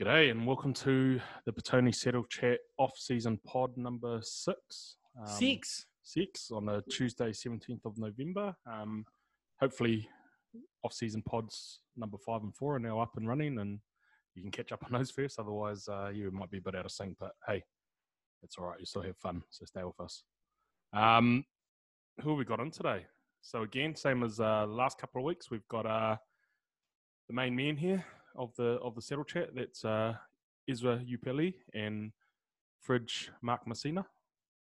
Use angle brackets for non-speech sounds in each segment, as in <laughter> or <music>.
G'day and welcome to the Petone Saddle Chat off-season pod number six. Um, Six. Six on a Tuesday, 17th of November. Um, hopefully, off-season pods number five and four are now up and running and you can catch up on those first. Otherwise, uh, you might be a bit out of sync, but hey, it's all right. You still have fun, so stay with us. Um, who have we got on today? So again, same as uh, last couple of weeks, we've got uh, the main man here of the of the saddle chat. That's uh, Ezra Upeli and Fridge Mark Messina.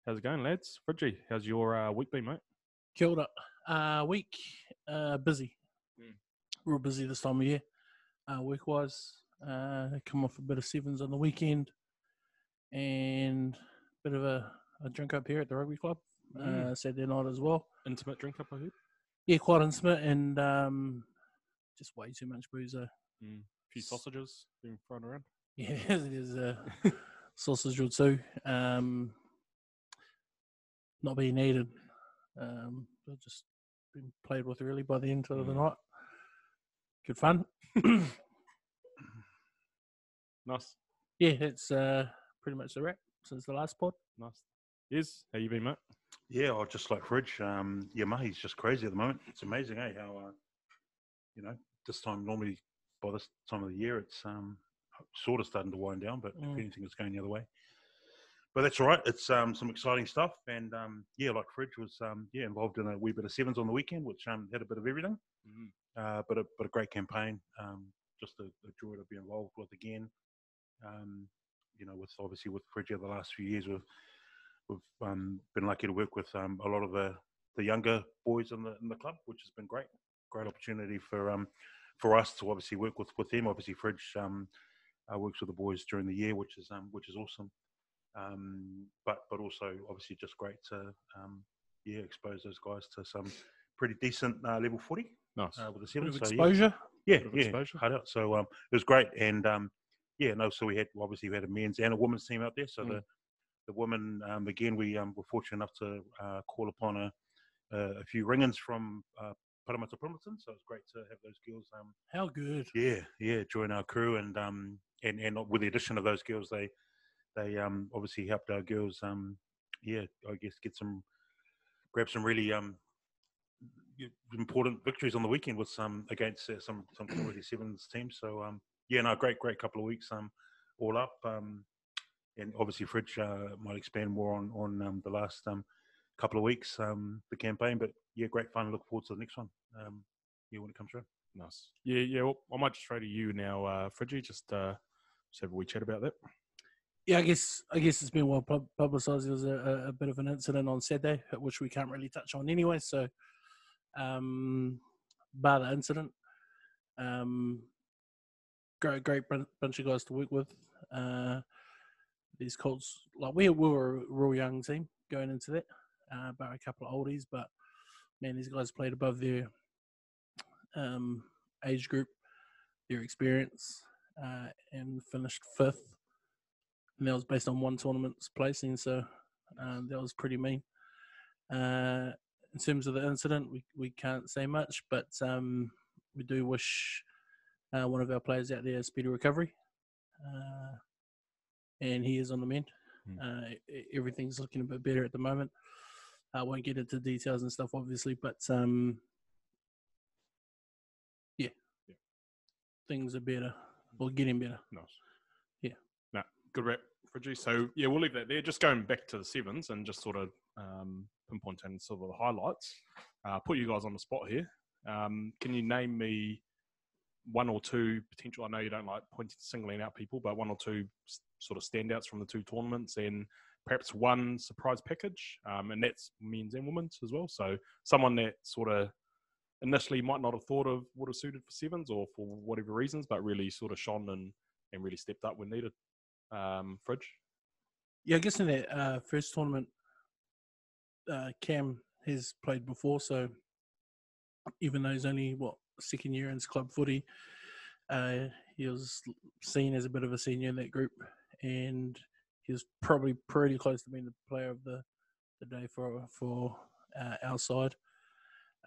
How's it going, lads? Fridgey, how's your uh, week been, mate? Killed it. Uh, week uh, busy. Mm. Real busy this time of year. Uh, week wise, uh, come off a bit of sevens on the weekend, and a bit of a, a drink up here at the rugby club Mm. uh, Saturday night as well. Intimate drink up, I heard. Yeah, quite intimate and um, just way too much booze. though. Mm. A few sausages being thrown around. <laughs> Yeah, there's a <laughs> sausage or two. Um, not being needed. Um, just been played with really by the end of the Mm. night. Good fun. <coughs> Nice, yeah, it's uh, pretty much the wrap since the last pod. nice. Yes, how you been, mate? Yeah, I just like Fridge. Um, yeah, Mahi's just crazy at the moment. It's amazing, eh? How uh, you know this time normally by this time of the year it's um, sort of starting to wind down, but Mm. if anything, it's going the other way. But that's all right. It's um, some exciting stuff, and um, yeah, like Fridge was um, yeah involved in a wee bit of sevens on the weekend, which um, had a bit of everything. Mm. Uh, but a but a great campaign. Um, just a, a joy to be involved with again. Um, you know, with obviously with Fridge over the last few years, we've we've um, been lucky to work with um, a lot of the, the younger boys in the in the club, which has been great. Great opportunity for um, for us to obviously work with, with them. Obviously, Fridge um, uh, works with the boys during the year, which is um, which is awesome. Um, but but also obviously just great to um, yeah expose those guys to some pretty decent uh, level footy Nice. uh, with the of So, yeah, exposure. yeah, of yeah, exposure. hard out. So um, it was great, and um, yeah, no. So we had obviously we had a men's and a women's team out there. So Mm. the the women um, again, we um, were fortunate enough to uh, call upon a a, a few ringers from uh, Parramatta Primmerton. So it's great to have those girls. Um, How good. yeah, yeah, join our crew, and um, and and with the addition of those girls, they they um obviously helped our girls. Um, yeah, I guess get some grab some really um important victories on the weekend with some against uh, some some quality <clears throat> sevens teams. So um, yeah, no, great great couple of weeks um all up. Um, and obviously Fridge uh, might expand more on on um, the last um couple of weeks um the campaign, but yeah, great fun. Look forward to the next one. Um, yeah, when it comes around. Nice. Yeah, yeah. Well, I might just throw to you now, uh, Fridgie. Just uh, just have a wee chat about that. Yeah, I guess I guess it's been well publicised. There was a, a, a bit of an incident on Saturday, which we can't really touch on anyway. So, um, bar the incident, um, great great bunch of guys to work with. Uh, these Colts, like we we were a real young team going into that, uh, but a couple of oldies. But man, these guys played above their um, age group, their experience, uh, and finished fifth and that was based on one tournament's placing. So um, that was pretty mean. Uh, in terms of the incident, we, we can't say much, but um, we do wish uh, one of our players out there a speedy recovery. Uh, and he is on the mend. Mm. Uh, everything's looking a bit better at the moment. I won't get into details and stuff, obviously, but um, yeah, Yeah. things are better or getting better. Nice. Yeah. No, good rep, Fridgie. So yeah, we'll leave that there. Just going back to the sevens and just sort of um, pinpointing sort of the highlights. Uh, put you guys on the spot here. Um, can you name me one or two potential? I know you don't like pointing singling out people, but one or two sort of standouts from the two tournaments, and perhaps one surprise package, um, and that's men's and women's as well. So someone that sort of initially might not have thought of would have suited for sevens or for whatever reasons, but really sort of shone and and really stepped up when needed. Um, Fridge. Yeah, I guess in that uh, first tournament, uh, Cam has played before, so even though he's only what second year in his club footy, uh, he was seen as a bit of a senior in that group, and he was probably pretty close to being the player of the, the day for for uh, our side.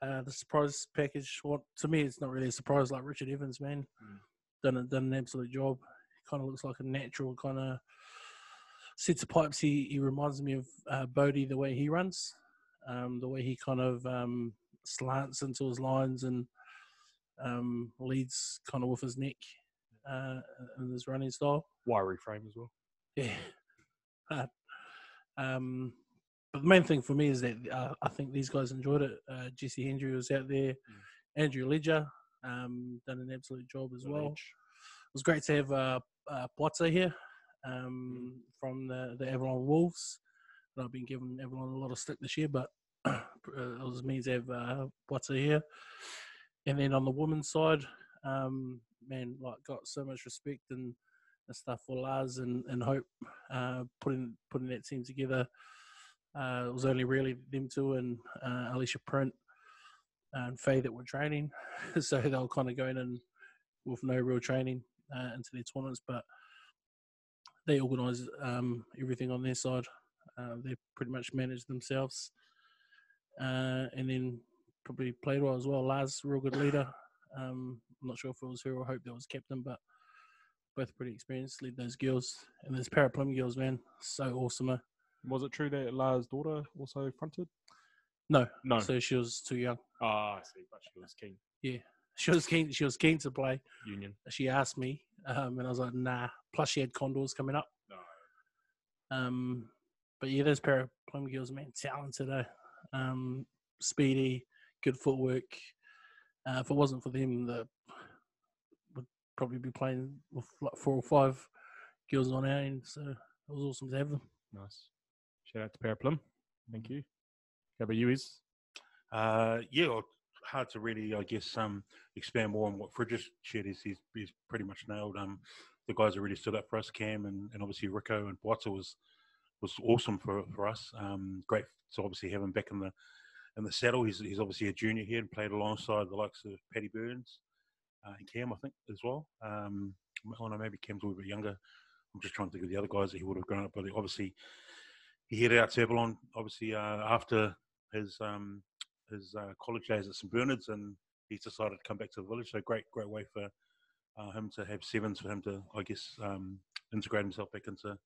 Uh, the surprise package, what to me, it's not really a surprise. Like Richard Evans, man, Mm. done a, done an absolute job. He kind of looks like a natural kind of sets of pipes. He he reminds me of uh, Bodie the way he runs, um, the way he kind of um, slants into his lines and um, leads kind of with his neck uh, in his running style. Wiry frame as well. Yeah. Uh, um, but the main thing for me is that uh, I think these guys enjoyed it. Uh, Jesse Hendry was out there, Andrew Ledger um, done an absolute job as well. It was great to have uh, uh, Potter here um, from the, the Avalon Wolves. I've been giving Avalon a lot of stick this year, but <clears throat> uh, it was me to have uh, Potter here. And then on the women's side, um, man, like got so much respect and, and stuff for Lars and, and Hope uh, putting putting that team together. Uh, it was only really them two and uh, Alicia Print and Faye that were training, <laughs> so they were kind of going in with no real training uh, into their tournaments, but they organise um, everything on their side. Uh, they pretty much manage themselves, uh, and then probably played well as well. Lars, real good leader. Um, I'm not sure if it was her or Hope that was captain, but both pretty experienced. Lead those girls and those Paraplum girls, man, so awesome. eh? Was it true that Lars' daughter also fronted? No, No. so she was too young. Ah, I see. But she was keen. Yeah, <laughs> she was keen. She was keen to play. Union. She asked me, um, and I was like, "Nah." Plus, she had condors coming up. No. Um, but yeah, those pair of plum girls, man, talented, eh? Um, speedy, good footwork. Uh, if it wasn't for them, the probably be playing with like four or five girls on our end. So it was awesome to have them. Nice. Shout out to Paraplum. Thank you. How about you, Is? Uh, yeah, hard to really, I guess, um, expand more on what Fridges shared. Is he's, he's pretty much nailed. Um, the guys that really stood up for us, Cam and, and obviously Rico and Botta was was awesome for for us. Um, great to obviously have him back in the in the saddle. He's he's obviously a junior here and played alongside the likes of Paddy Burns and Cam, I think, as well. Um, oh know maybe Cam's a little bit younger. I'm just trying to think of the other guys that he would have grown up with. Obviously, he headed out to Avalon, obviously, uh, after his um, his uh, college days at St Bernard's, and he's decided to come back to the village. So great, great way for uh, him to have sevens for him to, I guess, um, integrate himself back into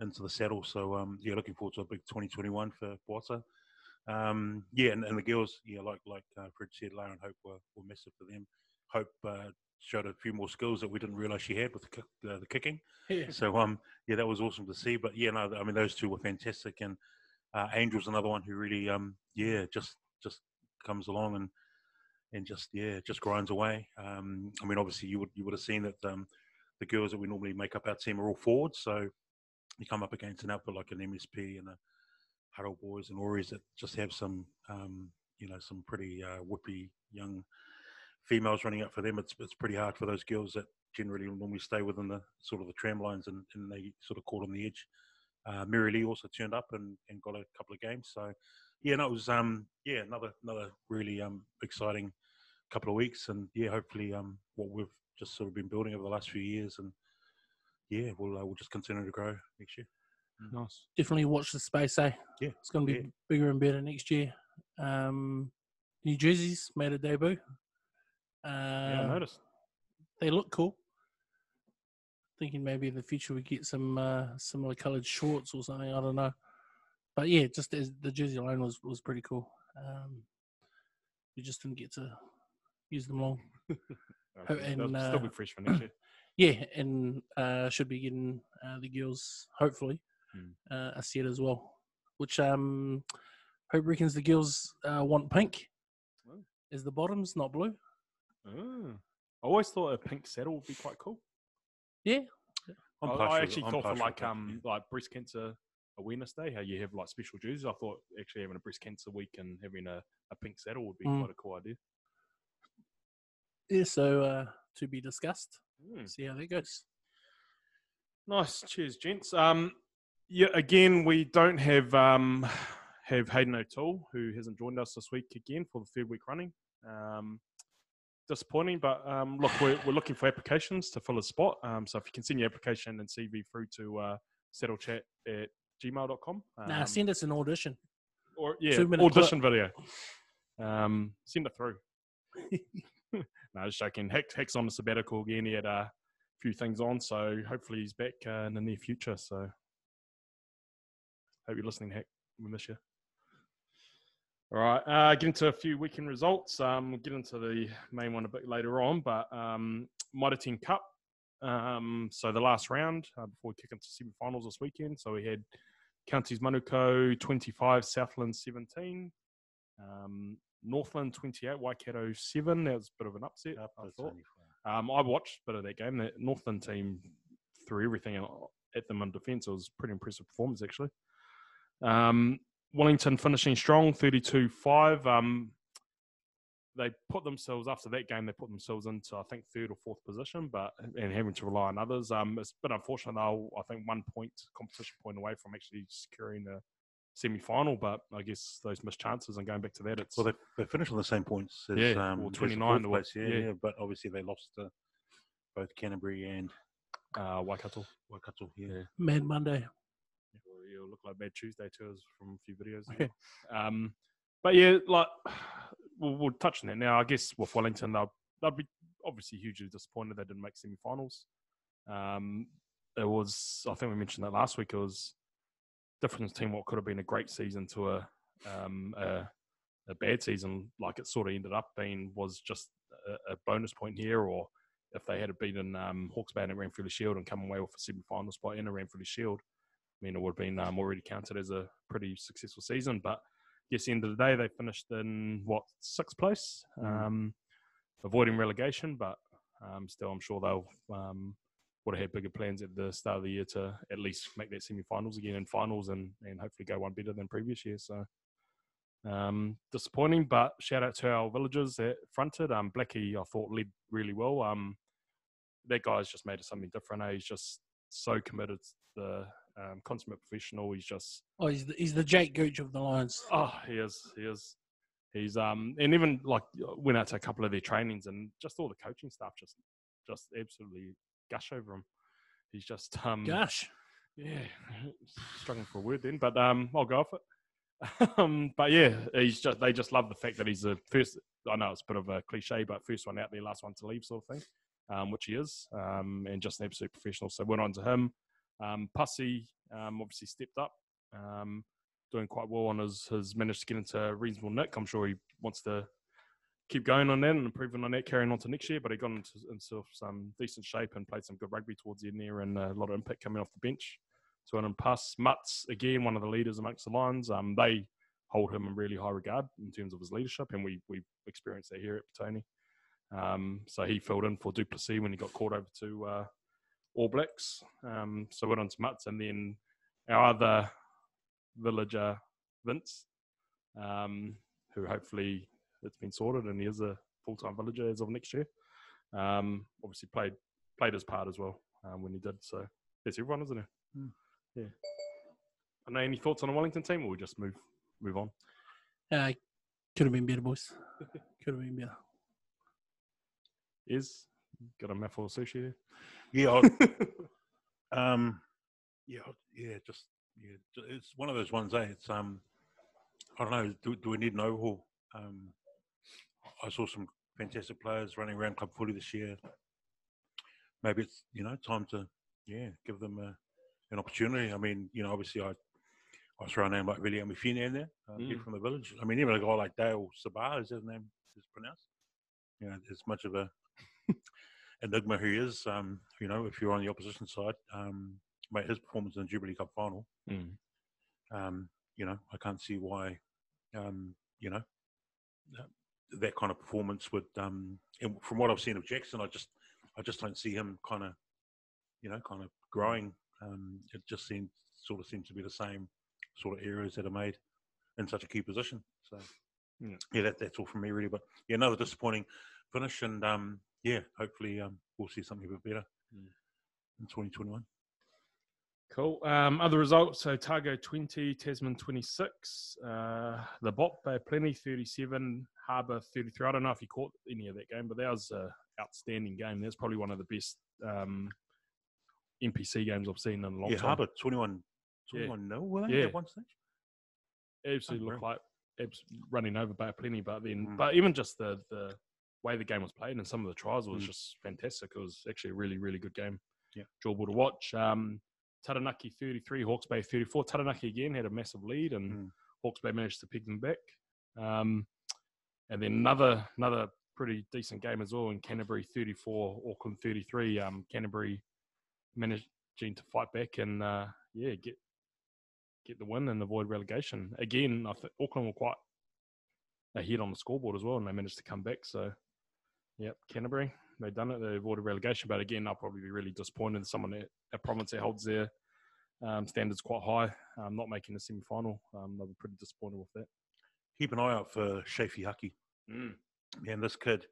into the saddle. So um, yeah, looking forward to a big 2021 for Boata. Um, yeah, and, and the girls, yeah, like like uh, Fred said, Lara and Hope were, were massive for them. Hope uh, showed a few more skills that we didn't realise she had with the, uh, the kicking. Yeah. So um, yeah, that was awesome to see. But yeah, no, I mean those two were fantastic, and uh, Angel's another one who really um, yeah, just just comes along and and just yeah, just grinds away. Um, I mean, obviously you would you would have seen that um, the girls that we normally make up our team are all forwards, so you come up against an outfit like an MSP and a Huddle Boys and Auries that just have some um, you know some pretty uh, whippy young females running up for them. It's it's pretty hard for those girls that generally normally stay within the sort of the tram lines and, and they sort of caught on the edge. Uh, Mary Lee also turned up and, and got a couple of games. So yeah, no, it was um yeah another another really um exciting couple of weeks and yeah hopefully um what we've just sort of been building over the last few years and yeah we'll uh, we'll just continue to grow next year. Nice. Definitely watch the space, eh? Yeah, It's going to be yeah. bigger and better next year. Um, New Jersey's made a debut. Uh, Yeah, I noticed. they look cool. Thinking maybe in the future we get some uh, similar coloured shorts or something. I don't know, but yeah, just as the jersey alone was was pretty cool. Um, we just didn't get to use them long. <laughs> Okay, and, They'll still uh, be fresh for next year. <clears throat> Yeah, and uh, should be getting uh, the girls hopefully Hmm. uh, a set as well. Which um, Hope reckons the girls uh, want pink. Is the bottoms not blue? Oh. I always thought a pink saddle would be quite cool. Yeah, I'm I, partial- I actually I'm thought for partial like pink, um like breast cancer awareness day, how you have like special jerseys. I thought actually having a breast cancer week and having a, a pink saddle would be Mm. quite a cool idea. yeah. So uh, to be discussed. Mm. See how that goes. Nice, cheers, gents. Um, yeah, again, we don't have um, <sighs> have Hayden O'Toole, who hasn't joined us this week again for the third week running. Um, disappointing, but um, look, we're, we're looking for applications to fill a spot. Um, so if you can send your application and CV through to uh, saddlechat at gmail.com. Um, nah, send us an audition. or yeah, audition video. Um, send it through. <laughs> no, just joking. Hex, Hex on a sabbatical again. He had a few things on. So hopefully he's back uh, in the near future. So hope you're listening, Heck. We miss you. All right, uh, get into a few weekend results. Um, we'll get into the main one a bit later on, but um, Mitre 10 Cup. Um, so the last round uh, before we kick into semi-finals this weekend. So we had Counties Manukau 25, Southland 17, um, Northland 28, Waikato 7. That was a bit of an upset, Up I thought. Um, I watched a bit of that game. The Northland team threw everything at- them in defence. It was a pretty impressive performance, actually. Um, Wellington finishing strong, 32 5. Um, they put themselves, after that game, they put themselves into, I think, third or fourth position, but and having to rely on others. Um, it's a bit unfortunate, though. I think one point, competition point away from actually securing the semi final, but I guess those missed chances and going back to that, it's. Well, they, they finished on the same points as, Yeah, um, well, as the 29 fourth or- place, yeah, yeah. yeah, but obviously they lost to both Canterbury and uh, Waikato. Waikato. Yeah. Yeah. Mad Monday. It'll look like Bad Tuesday to us from a few videos. um, but yeah, like we'll, we'll touch on that now. I guess with Wellington, they'll they'll be obviously hugely disappointed they didn't make semi-finals. Um, it was, I think we mentioned that last week. It was different team. What could have been a great season to a um, a, a bad season, like it sort of ended up being, was just a, a bonus point here, or if they had beaten um, Hawke's Bay and Ranfurly Shield and come away with a semi-final spot in a Ranfurly Shield, mean, it would have been um, already counted as a pretty successful season. But yes, end of the day, they finished in what sixth place, Mm. um, avoiding relegation. But um, still, I'm sure they'll um, would have had bigger plans at the start of the year to at least make that semi-finals again and finals, and and hopefully go one better than previous year. So. Um, disappointing, but shout out to our villagers that fronted. Um, Blackie, I thought led really well. Um, that guy's just made it something different. Eh? He's just so committed. The um, consummate professional. He's just Oh, he's the, he's the Jake Gooch of the Lions. oh, he is, he is. He's um, and even like went out to a couple of their trainings and just all the coaching staff just just absolutely gush over him. He's just um, Gosh. yeah, struggling for a word then, but um, I'll go off it. <laughs> um, but yeah, he's just they just love the fact that he's the first. I know it's a bit of a cliche, but first one out there, last one to leave, sort of thing, um, which he is, um, and just an absolute professional. So went on to him. Um, Pussy um, obviously stepped up, um, doing quite well on his has managed to get into a reasonable nick. I'm sure he wants to keep going on that and improving on that, carrying on to next year. But he got into, into some decent shape and played some good rugby towards the end there, and a lot of impact coming off the bench. So on pass, Mutts again, one of the leaders amongst the Lions. Um, they hold him in really high regard in terms of his leadership, and we we experienced that here at Petone. Um, so he filled in for Du'Plessis when he got called over to uh, All Blacks. Um, so went on to Mutts, and then our other villager Vince, um, who hopefully it's been sorted, and he is a full time villager as of next year. Um, obviously played played his part as well um, when he did. So that's everyone, isn't it? Hmm. Yeah. Know any thoughts on the Wellington team, or we just move move on? Uh, could have been better, boys. <laughs> Could have been better. Is got a mouthful of sushi there. Yeah, <laughs> um, yeah, yeah, just yeah, it's one of those ones. Eh? It's um, I don't know. Do, do we need an overhaul? Um, I saw some fantastic players running around club footy this year. Maybe it's you know time to yeah give them a, an opportunity. I mean, you know, obviously I I throw a name like William Mifine in there, uh, Mm. from the village. I mean, even a guy like Dale Sabah, is his name is pronounced. You know, as much of a enigma he is. Um, you know, if you're on the opposition side, um, mate, his performance in the Jubilee Cup final, Mm. um, you know, I can't see why, um, you know, that, that kind of performance would. Um, and from what I've seen of Jackson, I just, I just don't see him kind of, you know, kind of growing. Um, it just seems sort of seems to be the same sort of errors that are made in such a key position. So, Yeah. yeah, that, that's all from me really. But yeah, another disappointing finish, and um, yeah, hopefully um, we'll see something a bit better Mm. in 2021. Cool. Um, other results: so Otago twenty, Tasman twenty six, uh, the Bop Bay Plenty thirty seven, Harbour thirty three. I don't know if you caught any of that game, but that was an outstanding game. That's probably one of the best um, NPC games I've seen in a long yeah, time. Harbour 21, Yeah. 21 nil, were they Yeah. at one stage? absolutely looked like abs- running over Bay Plenty, but then, Mm. but even just the the way the game was played and some of the tries was Mm. just fantastic. It was actually a really, really good game. Yeah. Enjoyable to watch. Um, Taranaki 33, Hawke's Bay 34. Taranaki again had a massive lead and Mm. Hawke's Bay managed to pick them back. Um, and then another another pretty decent game as well in Canterbury 34, Auckland 33. Um, Canterbury managing to fight back and uh, yeah, get get the win and avoid relegation. Again, I think Auckland were quite ahead on the scoreboard as well, and they managed to come back. So, yep, Canterbury they've done it. They've avoided relegation, but again, I'll probably be really disappointed. In someone at a province that holds their um, standards quite high, um, not making the semi final. Um, they'll be pretty disappointed with that. Keep an eye out for Chay Fihaki. And this kid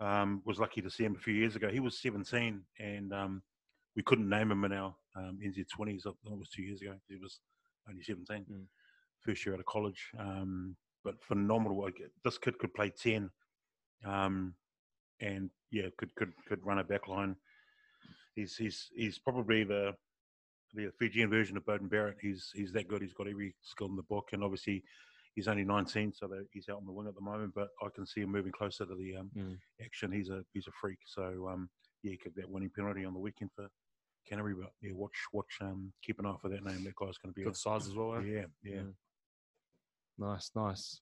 um, was lucky to see him a few years ago. He was 17, and um, we couldn't name him in our um, NZ20s. It was two years ago. He was only 17, Mm. first year out of college. Um, but phenomenal. Like, This kid could play 10, um, and yeah, could could could run a back line. He's he's he's probably the the Fijian version of Beauden Barrett. He's he's that good. He's got every skill in the book, and obviously he's only 19, so he's out on the wing at the moment. But I can see him moving closer to the um, Mm. action. He's a he's a freak. So um, yeah, he kicked that winning penalty on the weekend for Canterbury. But yeah, watch watch um, keep an eye for that name. That guy's going to be Good size as well. eh? yeah yeah. Mm. Nice, nice.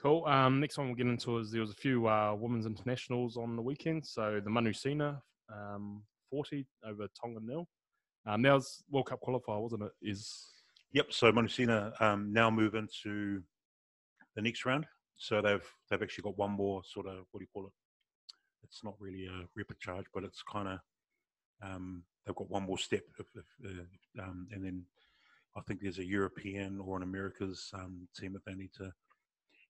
Cool. Um, next one we'll get into is there was a few uh, women's internationals on the weekend. So the Manusina um, 40 over Tonga nil. Um, that was World Cup qualifier, wasn't it? Is Yep. So Manusina um, now move into the next round. So they've they've actually got one more sort of what do you call it? It's not really a rapid charge, but it's kind of um, they've got one more step, if, if, uh, um, and then I think there's a European or an Americas um, team that they need to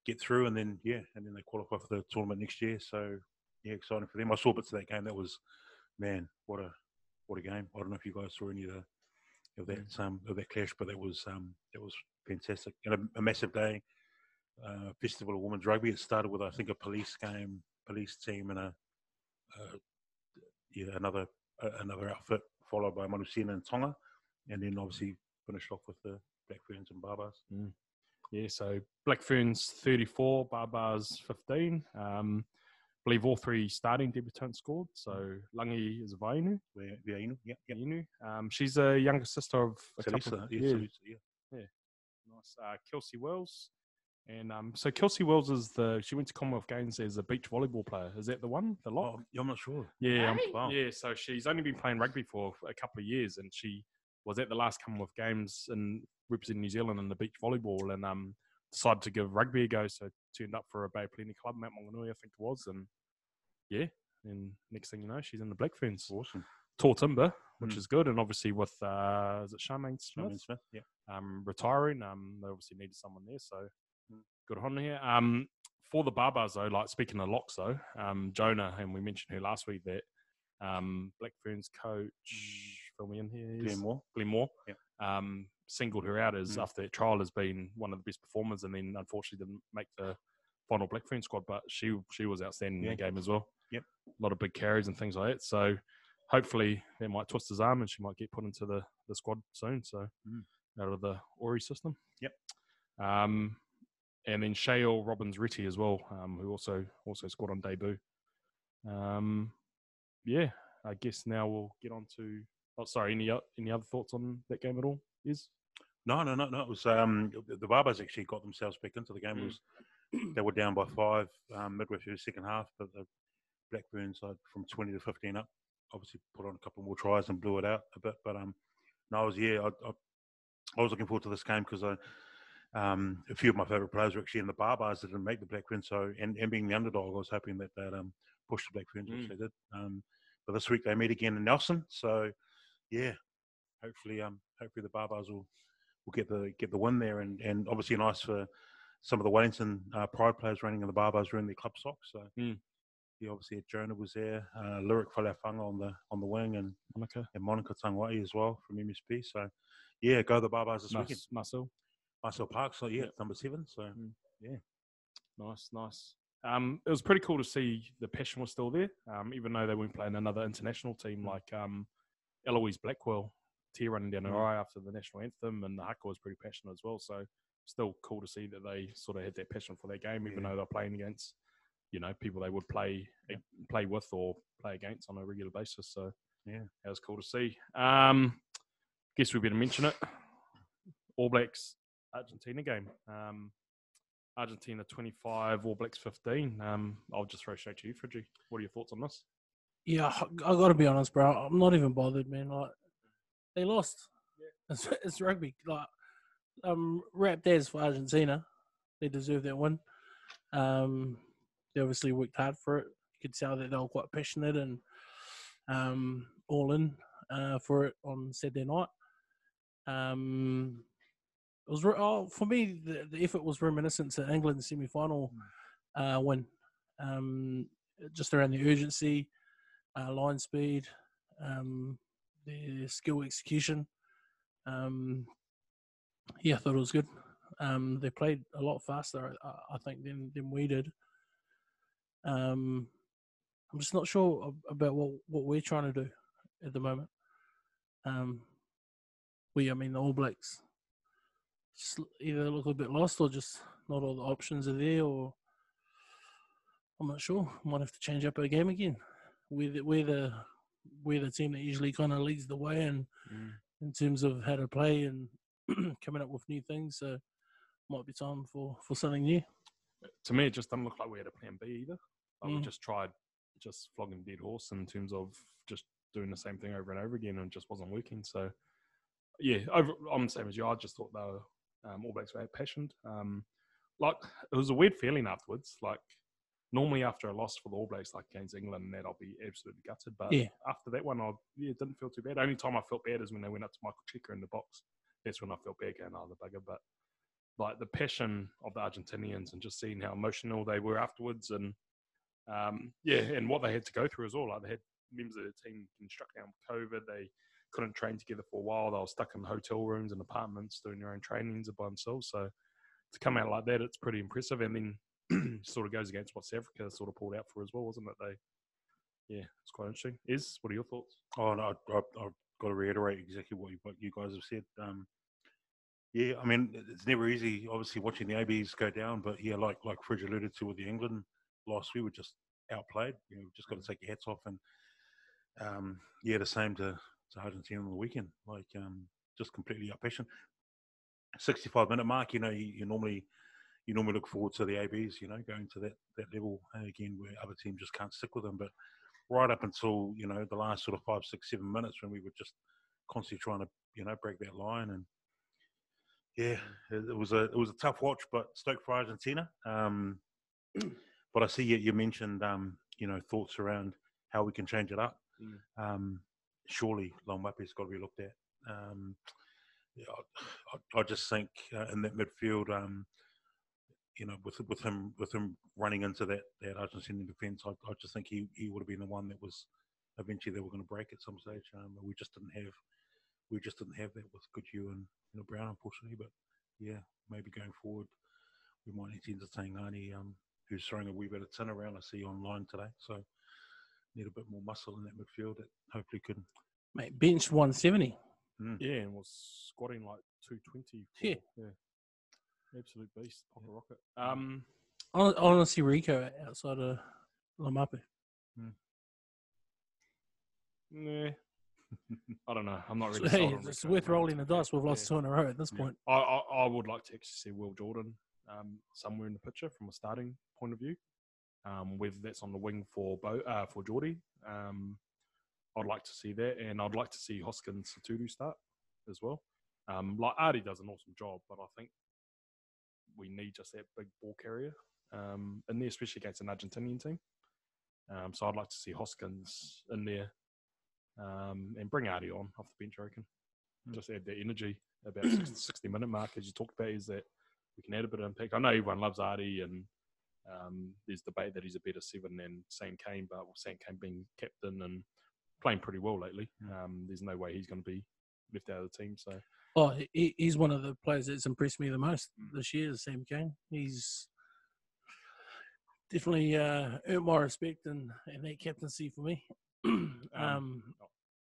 get through, and then yeah, and then they qualify for the tournament next year. So yeah, exciting for them. I saw bits of that game. That was man, what a what a game. I don't know if you guys saw any of the of that um, of that clash, but that was um, that was fantastic and a, a massive day. Uh, Festival of Women's Rugby. It started with I think a police game, police team, and a uh, yeah another uh, another outfit, followed by Manusina and Tonga, and then obviously finished off with the Black Ferns and Barbars. Yeah. So Black Ferns 34, Barbars 15. Um, believe all three starting debutants scored. So Langi is a Vainu. Where yeah, yeah. Inu. Um, she's a younger sister of a couple. Of, yeah, yeah, Salisa, yeah. Nice. Uh, Kelsey Wells. And um, so Kelsey Wells is the she went to Commonwealth Games as a beach volleyball player. Is that the one? The lock? Oh, yeah, I'm not sure. yeah, um, Really? Wow. yeah. So she's only been playing rugby for a couple of years, and she was at the last Commonwealth Games and representing New Zealand in the beach volleyball, and um, decided to give rugby a go. So turned up for a Bay Plenty club, Mount Maunganui, I think it was, and yeah. And next thing you know, she's in the Black Ferns. Awesome. Tall timber, which Mm. is good, and obviously with uh, is it Charmaine Smith? Charmaine Smith, yeah. um, retiring. Um, they obviously needed someone there, so Mm. good on here. Um, for the Barbars though, like speaking of locks though, um, Joanah, and we mentioned her last week that um, Black Ferns coach, in here, is Glenn Moore. Glenn Moore, Yeah. um, singled her out as Mm. after that trial has been one of the best performers, and then unfortunately didn't make the final Black Ferns squad, but she she was outstanding Yeah. in the game as well. Yep. a lot of big carries and things like that. So hopefully that might twist his arm and she might get put into the, the squad soon. So Mm. out of the Ori system. Yep. Um, and then Shale Robbins Ritty as well, um, who also also scored on debut. Um, yeah, I guess now we'll get on to. Oh, sorry. Any any other thoughts on that game at all? Is No, no, no, no. It was um, the, Barbers actually got themselves back into the game. Mm. was they were down by five um, midway through the second half, but the Black Fern side from twenty to fifteen up, obviously put on a couple more tries and blew it out a bit. But um, no, I was yeah, I, I, I was looking forward to this game because I. Um, a few of my favourite players were actually in the Barbars that didn't make the Black Ferns. So, and, and being the underdog, I was hoping that they'd um, push the Black Ferns, which Mm. they did. Um, but this week they meet again in Nelson. So, yeah, hopefully, um, hopefully the Barbars will will get the get the win there, and and obviously nice for some of the Wellington uh, Pride players running in the Barbars wearing their club socks. So Mm. yeah, obviously Joanah was there, uh, Lyric Falafanga on the on the wing, and Monica? and Monica Tangwai as well from MSP. So yeah, go the Barbars this weekend. Mas- Marcel? Marcelle Parkes, so yeah, Yeah. number seven. So yeah. Nice, nice. Um, it was pretty cool to see the passion was still there, um, even though they weren't playing another international team like um, Eloise Blackwell, tear running down her Mm. eye after the national anthem, and the haka was pretty passionate as well. So still cool to see that they sort of had that passion for that game, even Yeah. though they're playing against you know people they would play play with or play against on a regular basis. So Yeah. that was cool to see. Um, guess we better mention it. All Blacks Argentina game. Um, Argentina 25, All Blacks 15. Um, I'll just throw straight to you, Fridgie. What are your thoughts on this? Yeah, I I gotta be honest, bro. I'm not even bothered, man. Like they lost. It's, <laughs> it's rugby. Like um, rap days for Argentina. They deserve that win. Um, they obviously worked hard for it. You could tell that they were quite passionate and um, all in uh, for it on Saturday night. Um, it was oh, for me. The, the effort was reminiscent to England's semi-final uh, win. Um, just around the urgency, uh, line speed, um, their skill execution. Um, yeah, I thought it was good. Um, they played a lot faster, I, I think, than than we did. Um, I'm just not sure about what what we're trying to do at the moment. Um, we, I mean, the All Blacks, just either look a bit lost or just not all the options are there, or I'm not sure. Might have to change up our game again. We're the, we're the we're the team that usually kind of leads the way and in terms of how to play and <clears throat> coming up with new things. So might be time for for something new. To me, it just doesn't look like we had a plan B either. Like we Mm. just tried just flogging dead horse in terms of just doing the same thing over and over again and just wasn't working. So, yeah, over, I'm the same as you. I just thought they were um, All Blacks were passionate. Um, like, it was a weird feeling afterwards. Like, normally after a loss for the All Blacks, like against England, and that I'll be absolutely gutted. But Yeah. after that one, I yeah, didn't feel too bad. Only time I felt bad is when they went up to Michael Cheika in the box. That's when I felt bad going, oh, the bugger. But like the passion of the Argentinians and just seeing how emotional they were afterwards, and um, yeah, and what they had to go through as well. Like they had members of the team been struck down with COVID. They couldn't train together for a while. They were stuck in hotel rooms and apartments doing their own trainings by themselves. So to come out like that, it's pretty impressive. And then <clears throat> sort of goes against what South Africa sort of pulled out for as well, wasn't it? They, yeah, it's quite interesting. Is what are your thoughts? Oh, no, I, I, I've got to reiterate exactly what you, what you guys have said. Um, yeah, I mean, it's never easy, obviously, watching the ABs go down. But yeah, like like Fridge alluded to with the England loss, we were just outplayed. You know, we've just got to take your hats off. And um, yeah, the same to, to Argentina on the weekend. Like, um, just completely outpassionate. 65 minute mark, you know, you, you normally you normally look forward to the ABs, you know, going to that, that level uh, again where other teams just can't stick with them. But right up until, you know, the last sort of five, six, seven minutes when we were just constantly trying to, you know, break that line. And yeah, it, it was a it was a tough watch, but stoked for Argentina. Um, <clears throat> but I see you, you mentioned, um, you know, thoughts around how we can change it up. Mm. Um, surely Laumape's got to be looked at. Um, yeah, I, I, I just think uh, in that midfield, um, you know, with with him with him running into that that Argentinian defence, I, I just think he, he would have been the one that was eventually they were going to break at some stage. Um, we just didn't have we just didn't have that with Goodhue and you know, Brown, unfortunately. But yeah, maybe going forward, we might need to entertain Ngani, um, who's throwing a wee bit of tin around. I see online today, so need a bit more muscle in that midfield that hopefully could. Mate, bench 170. Yeah, and was squatting like 220. Yeah. yeah. Absolute beast, pocket rocket. Um, Hon- Honestly, Rico outside of Laumape. nah, <laughs> I don't know. I'm not really. Hey, it's worth at the moment, rolling the dice. We've lost two in a row at this Yeah. point. I, I, I would like to actually see Will Jordan um, somewhere in the picture from a starting point of view. Um, whether that's on the wing for Bo, uh, for Jordie, um, I'd like to see that, and I'd like to see Hoskins Sotutu start as well. Um, like Ardie does an awesome job, but I think we need just that big ball carrier um, in there, especially against an Argentinian team. Um, so I'd like to see Hoskins in there um, and bring Ardie on off the bench. I reckon just add that energy about 60, <clears throat> 60 minute mark as you talked about is that we can add a bit of impact. I know everyone loves Ardie and um, there's debate that he's a better seven than Sam Cane, but with Sam Cane being captain and playing pretty well lately, um, there's no way he's going to be left out of the team. So Oh, he, he's one of the players that's impressed me the most this year, Sam Cane. He's definitely uh, earned my respect and, and that captaincy for me. <clears throat> um, I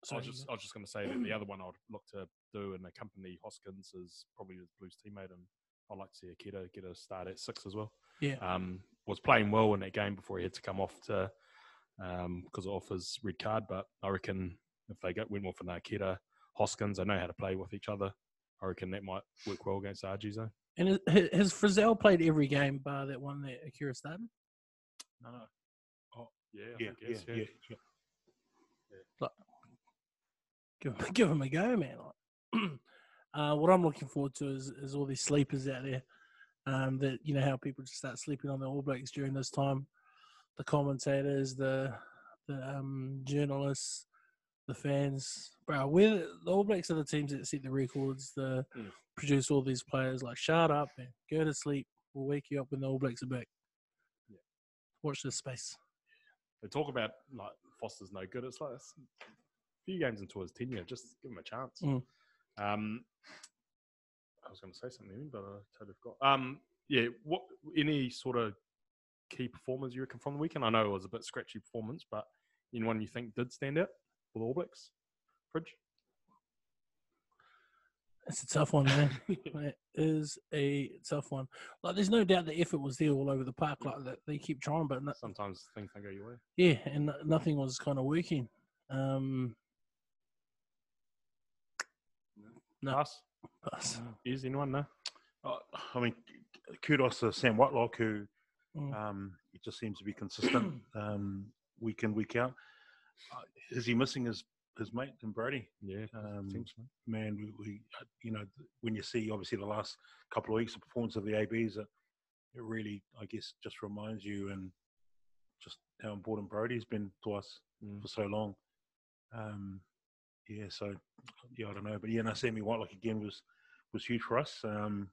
sorry, was just I was just going to say that the other one I'd look to do and accompany Hoskins is probably his Blues teammate and I'd like to see Akira get a start at six as well. Yeah. Um, was playing well in that game before he had to come off to um because of his red card. But I reckon if they get went more for Akira, Hoskins, they know how to play with each other. I reckon that might work well against Argies though. And has- has has Frizell played every game bar that one that Akira started? No, no. Yeah, Yeah, think yeah, yes, yeah. yeah. Give him, <laughs> give him a go, man. Like, <clears throat> uh, what I'm looking forward to is, is all these sleepers out there. Um, that you know how people just start sleeping on the All Blacks during this time. The commentators, the the um, journalists, the fans. Bro, we're the All Blacks are the teams that set the records, the Mm. produce all these players. Like, shut up and go to sleep. We'll wake you up when the All Blacks are back. Yeah. Watch this space. They talk about like Foster's no good. It's like a few games into his tenure, just give him a chance. Mm. Um, I was going to say something, but I totally forgot. Um, yeah, what any sort of key performers you reckon from the weekend? I know it was a bit scratchy performance, but anyone you think did stand out for the All Blacks? Fridge. It's a tough one, man. <laughs> It is a tough one. Like, there's no doubt the effort was there all over the park. Like, that they keep trying, but no, Sometimes things don't go your way. yeah, and nothing was kind of working. Um, No. Pass. but, Is anyone no? Uh, I mean, kudos to Sam Whitelock, who Mm. um, he just seems to be consistent <clears throat> um, week in, week out. Uh, is he missing his, his mate and Brodie? Yeah, Um, potentially. man, we, we uh, you know, when you see obviously the last couple of weeks the performance of the ABs, it, it really, I guess, just reminds you and just how important Brodie's been to us Mm. for so long. Um, yeah, so yeah, I don't know, but yeah, no, Sammy Whitelock again was was huge for us. Um,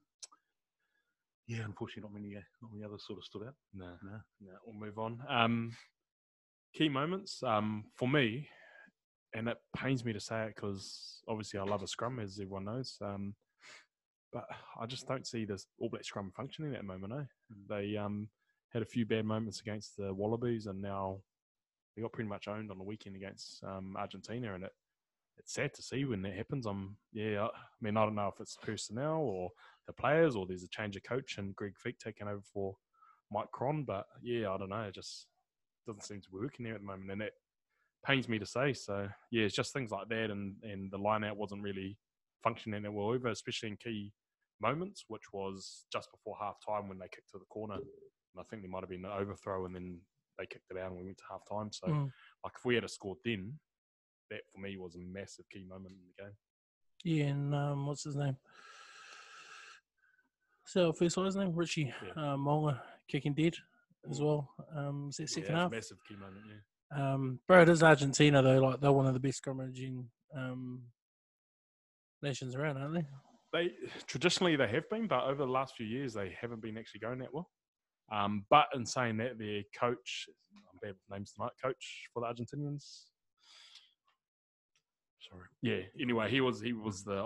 yeah, unfortunately, not many, uh, not many others sort of stood out. No, No. no, we'll move on. Um, key moments um, for me, and it pains me to say it because obviously I love a scrum, as everyone knows. Um, but I just don't see this All Black scrum functioning at the moment. Eh? They um, had a few bad moments against the Wallabies, and now they got pretty much owned on the weekend against um, Argentina, and it it's sad to see when that happens. I'm yeah, I mean I don't know if it's personnel or the players or there's a change of coach and Greg Feek taking over for Mike Cron, but yeah, I don't know, just doesn't seem to be working there at the moment, and it pains me to say. So yeah, it's just things like that, and and the line out wasn't really functioning that well either, especially in key moments, which was just before half time when they kicked to the corner, and I think there might have been an overthrow, and then they kicked it out, and we went to half time. So Mm. like if we had a scored then, that for me was a massive key moment in the game. yeah, and um, what's his name? So first was his name? Richie Yeah. uh, Mo'unga kicking dead as well. Um, is Yeah, second it a half? massive key moment. Yeah. Um, bro, it is Argentina though. Like they're one of the best scrummaging um, nations around, aren't they? they traditionally they have been, but over the last few years they haven't been actually going that well. Um, but in saying that, their coach, I'm bad with names tonight, coach for the Argentinians. Sorry. Yeah. Anyway, he was he was the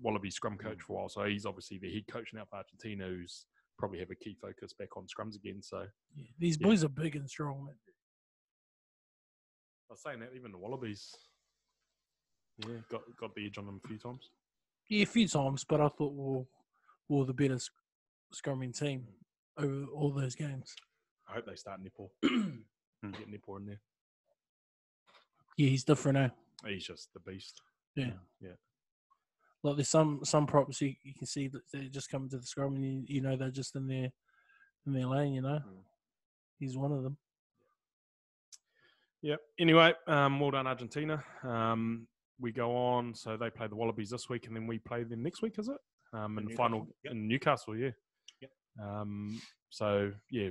Wallaby scrum coach for a while, so he's obviously the head coach now for Argentina, who's probably have a key focus back on scrums again. So Yeah. These Yeah. boys are big and strong, man. I was saying that even the Wallabies, yeah, got got the edge on them a few times. Yeah, a few times, but I thought we we were the better sc- scrumming team over all those games. I hope they start Nepo. <clears throat> Get Nepo in there. Yeah, he's different now. He's just the beast. Yeah. Yeah. Like there's some some props you, you can see that they just come to the scrum and you, you know they're just in their in their lane. You know, Mm. he's one of them. Yep. Anyway, um, well done, Argentina. Um, we go on. So they play the Wallabies this week, and then we play them next week, is it? Um, in In the final yep. in Newcastle, yeah. Yep. Um, so yeah,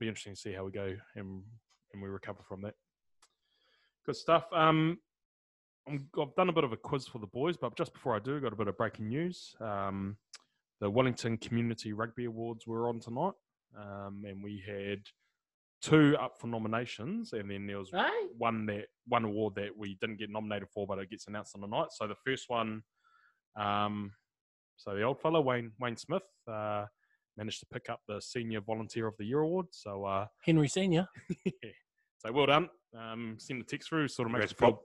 be interesting to see how we go and and we recover from that. Good stuff. Um, I'm- I've done a bit of a quiz for the boys, but just before I do, got a bit of breaking news. Um, the Wellington Community Rugby Awards were on tonight, um, and we had two up for nominations, and then there was Hey, one that one award that we didn't get nominated for, but it gets announced on the night. So the first one, um, so the old fellow Wayne Wayne Smith uh, managed to pick up the Senior Volunteer of the Year award. So uh, Henry Senior. <laughs> so well done. Um, send the text through. Sort of makes me Congrats, feel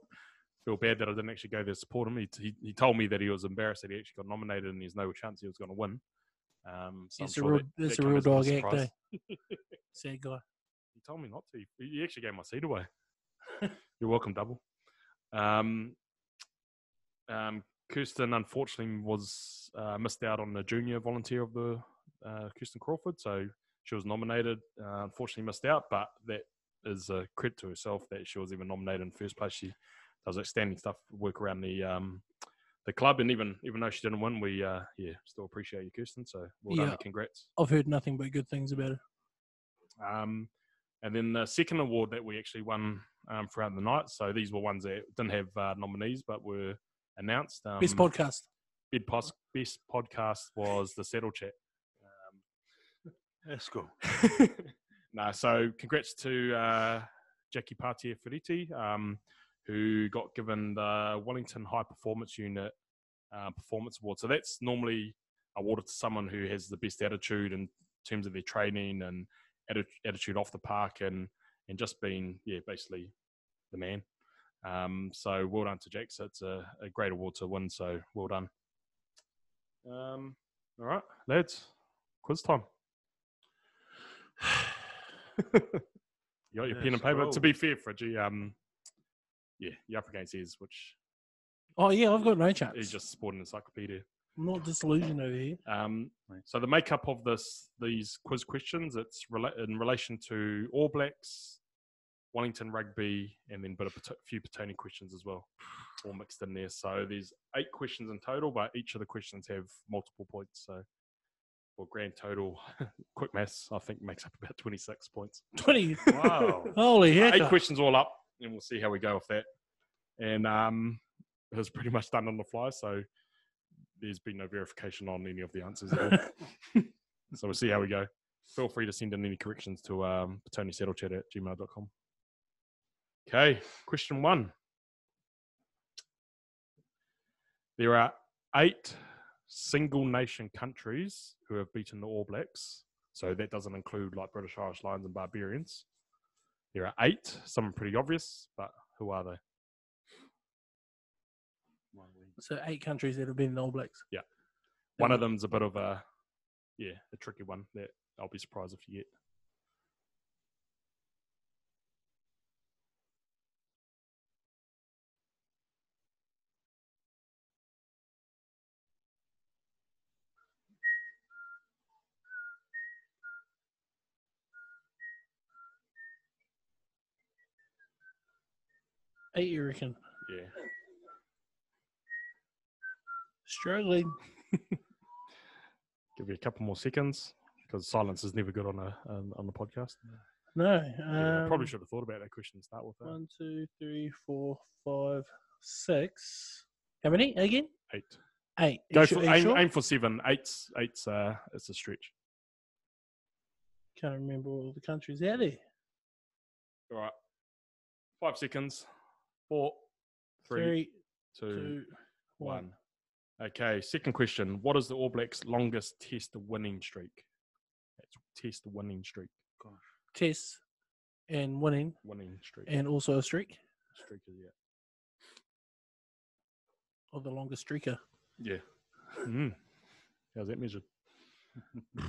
feel bad that I didn't actually go there to support him. He, he, he told me that he was embarrassed that he actually got nominated and there's no chance he was going to win. Um, so I'm It's a sure real, that- that's that a real dog act, eh? <laughs> Sad guy. He told me not to. He actually gave my seat away. <laughs> You're welcome, double. Um, um, Kirsten unfortunately was uh, missed out on the junior volunteer of the uh, Kirsten Crawford, so she was nominated. Uh, unfortunately, missed out, but that is a credit to herself that she was even nominated in first place. She does outstanding stuff, work around the um, the club, and even even though she didn't win, we uh, yeah still appreciate you, Kirsten. So well Yeah. and congrats. I've heard nothing but good things about it. Um, and then the second award that we actually won um, throughout the night. So these were ones that didn't have uh, nominees but were announced. Um, Best podcast. bid pos- best podcast was the Saddle Chat. Um, <laughs> That's cool. <laughs> No, so congrats to uh, Jackie Partier Ferretti, um, who got given the Wellington High Performance Unit uh, Performance Award. So that's normally awarded to someone who has the best attitude in terms of their training and atti- attitude off the park and and just being yeah basically the man. Um, so well done to Jack. So it's a, a great award to win. So well done. Um, all right, lads, quiz time. <sighs> you got your pen and paper. To be fair, Fridgie, um, yeah, you're up against his, which Oh yeah, I've got no chance. is just sporting encyclopedia. I'm not disillusioned over here. Um, so the makeup of this these quiz questions it's rela- in relation to All Blacks, Wellington Rugby, and then but a pat- few Petone questions as well, all mixed in there. So there's eight questions in total, but each of the questions have multiple points. So for grand total, <laughs> quick maths, I think makes up about 26 points. Twenty. Wow. <laughs> Holy heck! Eight questions all up, and we'll see how we go with that. And um, it was pretty much done on the fly, so there's been no verification on any of the answers at <laughs> all. so we'll see how we go. Feel free to send in any corrections to um, petonisettlechat at gmail.com. Okay, question one. There are eight single nation countries who have beaten the All Blacks. So that doesn't include like British Irish Lions and Barbarians. There are eight. Some are pretty obvious, but who are they? So eight countries that have been in All Blacks. Yeah, one of them's a bit of a, yeah, a tricky one that I'll be surprised if you get. Eight, you reckon? Yeah. Struggling. Give you a couple more seconds because silence is never good on a um, on the podcast. No. Yeah, I probably um, should have thought about that question to start with. That. One, two, three, four, five, six. How many again? Eight. Eight. Go for aim, sure? aim for seven. Eight's eight's uh, it's a stretch. Can't remember all the countries out there. All right. Five seconds. Four, three, Three, two, two, one. one. Okay, second question. What is the All Blacks' longest test winning streak? That's test winning streak. Test and winning, Winning streak. and also a streak streak is yeah. of the longest streaker. Yeah. Mm. How's that measured? <laughs>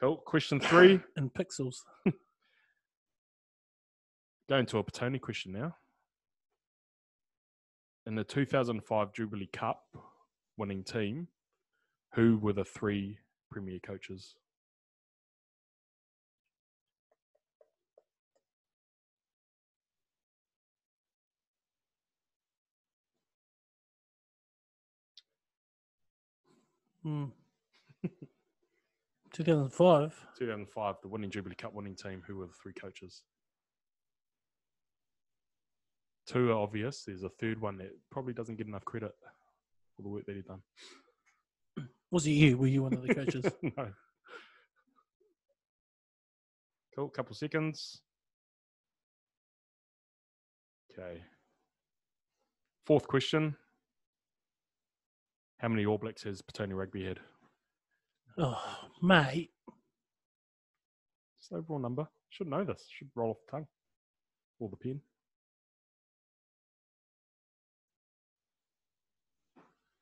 cool. Question three. in pixels. <laughs> Going to a Petone question now. In the 2005 Jubilee Cup winning team, who were the three premier coaches? Hmm. <laughs> 2005. 2005, the winning Jubilee Cup winning team, who were the three coaches? Two are obvious. There's a third one that probably doesn't get enough credit for the work that he's done. <clears throat> Was it you? Were you one of the coaches? <laughs> no. Cool. Couple seconds. Okay. Fourth question. How many All Blacks has Petone Rugby had? oh, mate. Just overall number. Should know this. Should roll off the tongue. Or the pen.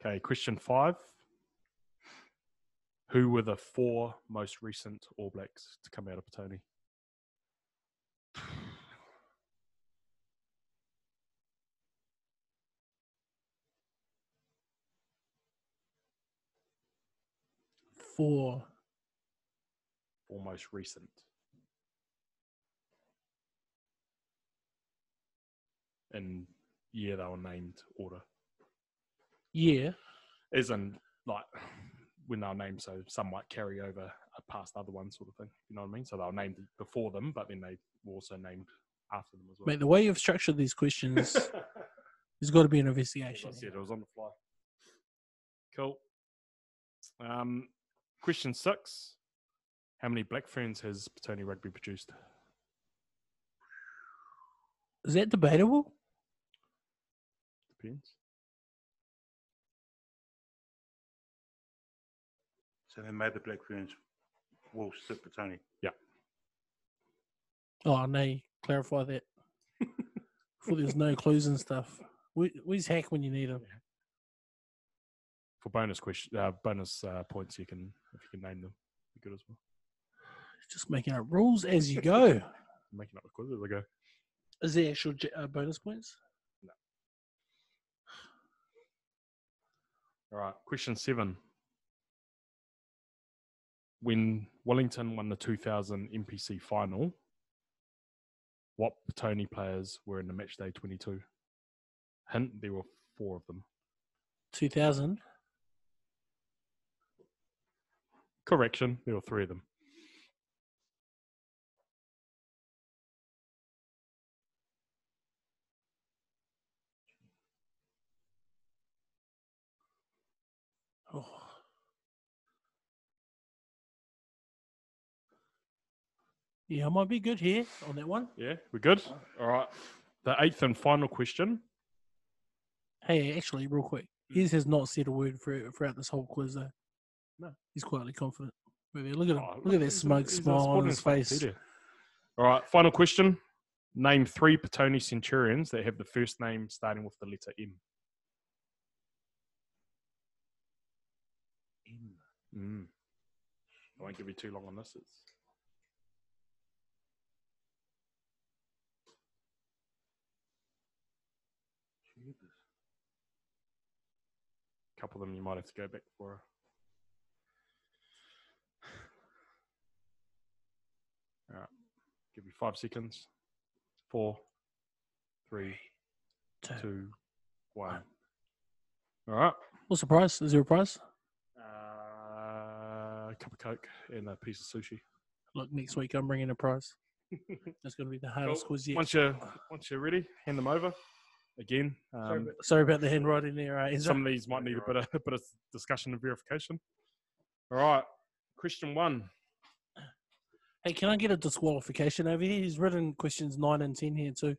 Okay, question five. Who were the four most recent All Blacks to come out of Petone? Four. Four most recent. And yeah, they were named order. Yeah. As in, like, when they were named, so some might carry over past other ones, sort of thing. You know what I mean? So they were named before them, but then they were also named after them as well. Mate, the way you've structured these questions, there's got to be an As investigation. I said, it was on the fly. Cool. Um, question six. How many Black Ferns has Petone Rugby produced? Is that debatable? Depends. So they made the Black Ferns Wolves sit for Tony. Yeah. Oh, no, clarify that. <laughs> Before there's no clues and stuff. We, where's Hack when you need him? For bonus question, uh, bonus uh, points, you can if you can name them, be good as well. Just making up rules as you go. <laughs> Making up the quiz as I go. Is there actual j- uh, bonus points? No. All right, question seven. When Wellington won the 2000 NPC final, what Petone players were in the match day 22? Hint: there were four of them. 2000. Correction: there were three of them. Oh. Yeah, I might be good here on that one. Yeah, we're good. All right. The eighth and final question. Hey, actually, real quick, His has not said a word for, throughout this whole quiz, though. No. He's quietly confident. Look at, look at him. Oh, look at that smug smile on his face. All right, final question. Name three Petone Centurions that have the first name starting with the letter M. Mm. I won't give you too long on this. It's couple of them you might have to go back for. All right, give you five seconds. Four, three, Two. two, one. All right. What's the price? Is there a price? Uh, a cup of Coke and a piece of sushi. Look, next week I'm bringing a prize. <laughs> That's going to be the hardest Cool. quiz yet. Once you're once you're ready, hand them over. Again, sorry, um, about, sorry about the handwriting there, uh, some of these might need a bit of a <laughs> bit of discussion and verification. All right, question one. Hey, can I get a disqualification over here? He's written questions nine and ten here too.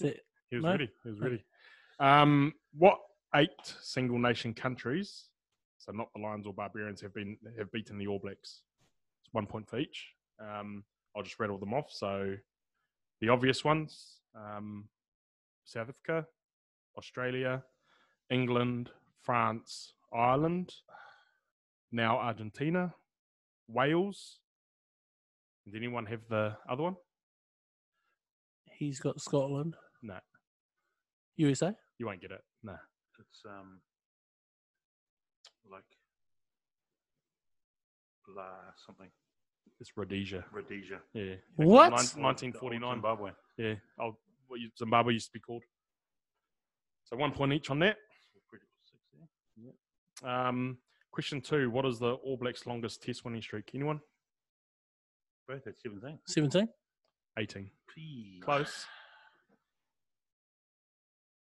That- He was No? ready. He was ready. Um, what eight single nation countries, so not the Lions or Barbarians, have been have beaten the All Blacks? It's one point for each. Um, I'll just rattle them off. So the obvious ones: um, South Africa, Australia, England, France, Ireland. Now Argentina, Wales. Did anyone have the other one? he's got Scotland, No, USA. you won't get it. No. It's um like La something. It's Rhodesia. Rhodesia. Yeah. What? Nin- Or 1949. Zimbabwe. Yeah. Oh, what you- Zimbabwe used to be called. So one point each on that. Pretty good six there. Um, question two What is the All Blacks' longest test winning streak? Anyone? Both at 17. Seventeen. 18. Gee. Close.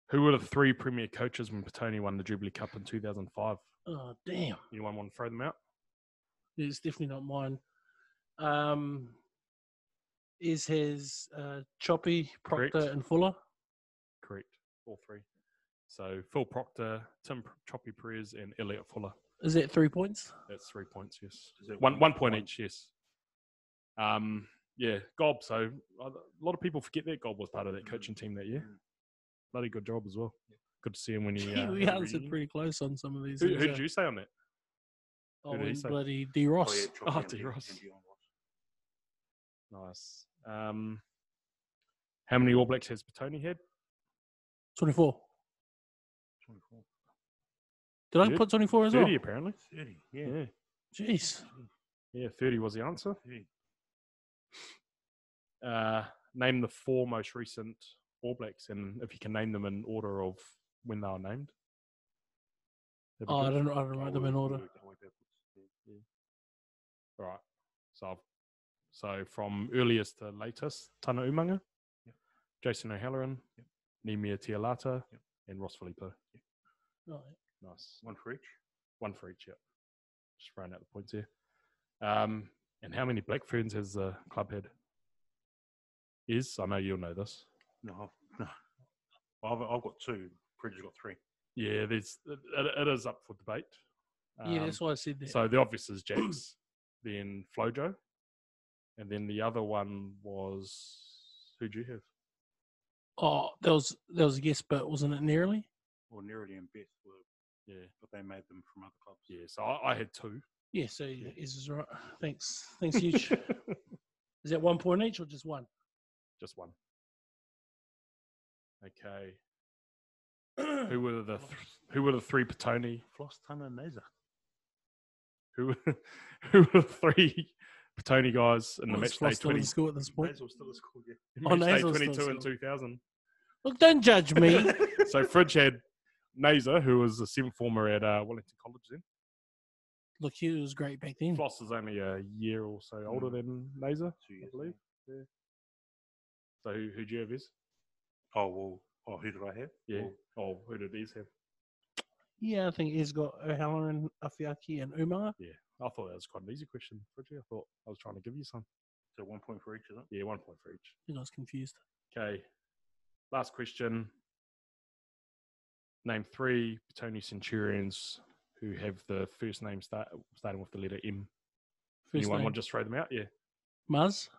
Who were the three premier coaches when Petone won the Jubilee Cup in 2005? Oh damn! Anyone want to throw them out? It's definitely not mine. Um, is his uh, Choppy, Proctor, Correct. and Fuller? Correct. All three. So Phil Proctor, Tim Choppy Perez, and Elliot Fuller. Is that three points? That's three points, yes. Is it One one point each, yes. Um, yeah, Gob. So a lot of people forget that Gob was part of that coaching team that year. Mm. Bloody good job as well. Good to see him when he. Gee, <laughs> Uh, we answered reunion. pretty close on some of these. Who, things, who did you say on that? Oh, Who did he and say? bloody D Ross. Oh, yeah, Oh, D. Di- Ross. And Dion Ross. Nice. Um, how many All Blacks has Petone had? 24. 24. Did I put 24 as 30 well? apparently. 30, yeah. Yeah. Jeez. Yeah, 30 was the answer. 30. Uh, name the four most recent All Blacks, and if you can name them in order of when they were named. Oh, I don't, I don't write them in order. work that way backwards, yeah. All right. So, I've, so from earliest to latest, Tana Umaga, Yep. Jason O'Halloran, Yep. Nemia Tialata, Yep. and Ross Filippo. Oh, Nice. One for each. One for each, yeah. Just throwing out the points here. Um, and how many Black Ferns has the club had? Is I know you'll know this. No, I've, no. I've, I've got two. Bridget's got three. Yeah, there's it, it is up for debate. yeah, Um, that's why I said that. So the obvious is Jax, then Flojo, and then the other one was who'd you have? oh, there was there was a guess, but wasn't it nearly? Well, Nerity and Beth were, Yeah, but they made them from other clubs. yeah. So I, I had two. Yeah, so is is right. Thanks, thanks, huge. <laughs> is that one point each or just one? Just one. Okay. Who were the th- who were the three Petone? Floss, Tana, and Naza. Who <laughs> who were the three Petone guys in the Was match day Floss still twenty? school at this point? Naza still at school, yeah. <laughs> Oh, Match day twenty two and two thousand. Look, don't judge me. <laughs> so Fridge had Nazer, who was a seventh former at uh, Wellington College then. Look, he was great back then. Floss is only a year or so older Mm. than Nazer, Two I believe. yeah. So who, who'd you have is? Oh, well, oh, who did I have? Yeah. Well, Oh, who did these have? Yeah, I think he's got O'Halloran, Afiaki, and Umar. I thought that was quite an easy question, Fridge. I thought I was trying to give you some. so one point for each of them. Yeah, one point for each. I think I was confused. Okay. Last question. Name three Petone Centurions who have the first name start, starting with the letter M. First Anyone name, want to just throw them out? Yeah. Muzz.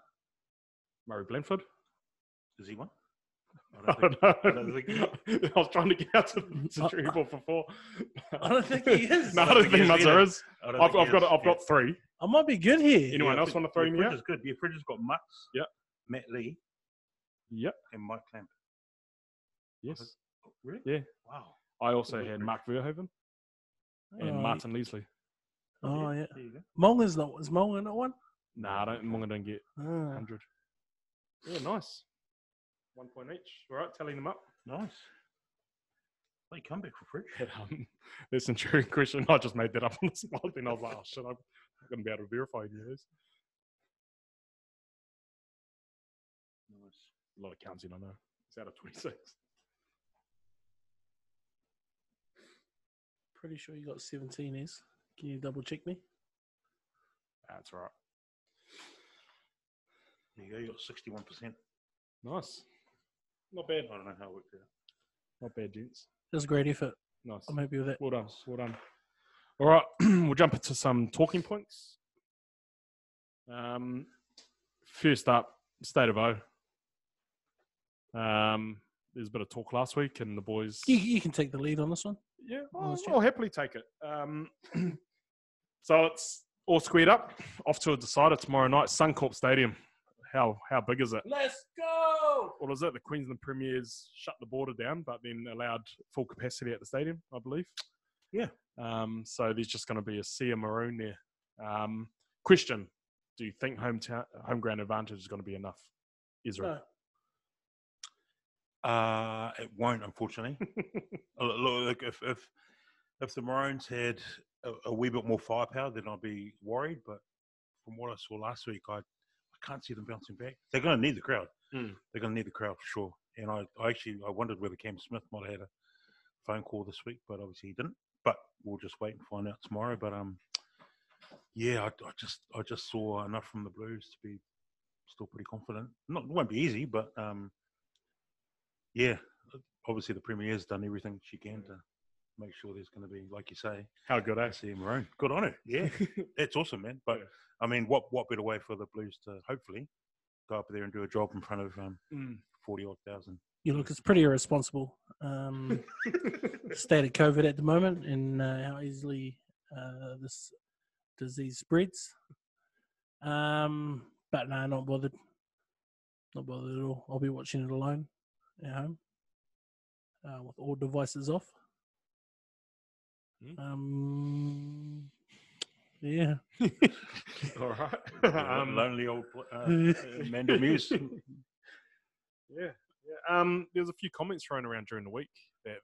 Murray Blanford. Is he one? I <laughs> I don't don't know. I <laughs> think- I was trying to get out to the <laughs> Centurion ball for four. I don't think he is. no, I I don't don't think think he is Muzzer either. is. I don't I've, I've got I've yeah. got three. I might be good here. Anyone Yeah, else Fridge- want to throw yeah, me Fridge out? is good. Yeah, Fridge has got Mux. Yep. Matt Lee Yep. and Mike Clamp. Yes. Oh, really? Yeah. Wow. I also Good had Mark Verhoeven and Oh, Martin Leslie. Oh, yeah. There you go. Mullen's not. Is Mullen not one? Nah, I don't. Munga don't get Ah. 100. Yeah, nice. One point each. All right, telling them up. Nice. Late comeback for Fridge. That, um, the Centurion question, I just made that up on the spot. Then I was like, oh shit, I'm not going to be able to verify any of those. Nice. A lot of counts in, I know. It's out of 26. Pretty sure you got 17 is. Can you double check me? That's right. There you go. You got sixty-one percent. Nice. Not bad. I don't know how it worked out. Not bad, gents. That was a great effort. Nice. I'm happy with that. Well done. Well done. All right, <clears throat> we'll jump into some talking points. Um, first up, state of O. Um, there's a bit of talk last week, and the boys. You, you can take the lead on this one. Yeah, Oh, I'll, I'll happily take it. Um, <clears throat> so it's all squared up. Off to a decider tomorrow night, Suncorp Stadium. How how big is it? Let's go! What is it? The Queensland Premiers shut the border down, but then allowed full capacity at the stadium, I believe. Yeah. Um, so there's just going to be a sea of maroon there. Um, question: Do you think hometown home ground advantage is going to be enough? Israel. No. Uh, it won't, unfortunately. <laughs> Look, look, if if if the Maroons had a, a wee bit more firepower, then I'd be worried. But from what I saw last week, I I can't see them bouncing back. They're going to need the crowd. Mm. They're going to need the crowd for sure. And I, I actually I wondered whether Cam Smith might have had a phone call this week, but obviously he didn't. But we'll just wait and find out tomorrow. But um, yeah, I, I just I just saw enough from the Blues to be still pretty confident. Not it won't be easy, but um, yeah, obviously the Premier's done everything she can to make sure there's going to be, like you say, How good, eh? I see Maroon. Good on her. Yeah, <laughs> it's awesome, man. But I mean, what what better way for the Blues to hopefully go up there and do a job in front of um, Mm. forty odd thousand? You look, it's pretty irresponsible. Um, <laughs> state of COVID at the moment and uh, how easily uh, this disease spreads. Um, but no, not bothered. Not bothered at all. I'll be watching it alone at home uh, with all devices off. Hmm. Um, yeah. <laughs> All right. <laughs> <laughs> Um, lonely old pl- uh, Mandel Muse. yeah, yeah. Um, there was a few comments thrown around during the week that,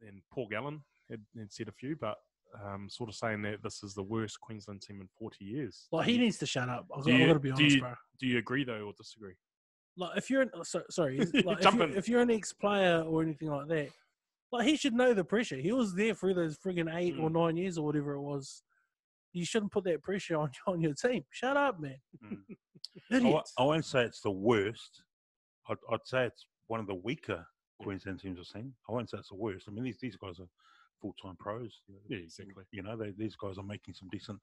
and Paul Gallen had, had said a few, but um, sort of saying that this is the worst Queensland team in 40 years. Like Do he needs to shut up. I've do got, I've you- got to be do honest, you- bro. Do you agree though, or disagree? Like if you're an, so, sorry, is- like, if, you're, if you're an ex-player or anything like that, like he should know the pressure. He was there through those friggin' eight or Mm. nine years or whatever it was. You shouldn't put that pressure on <laughs> on your team. Shut up, man. Mm. <laughs> I, Idiot. won't- I won't say it's the worst. I'd, I'd say it's one of the weaker Queensland teams I've seen. I won't say it's the worst. I mean, these, these guys are full time pros. Yeah, exactly. You know, they, these guys are making some decent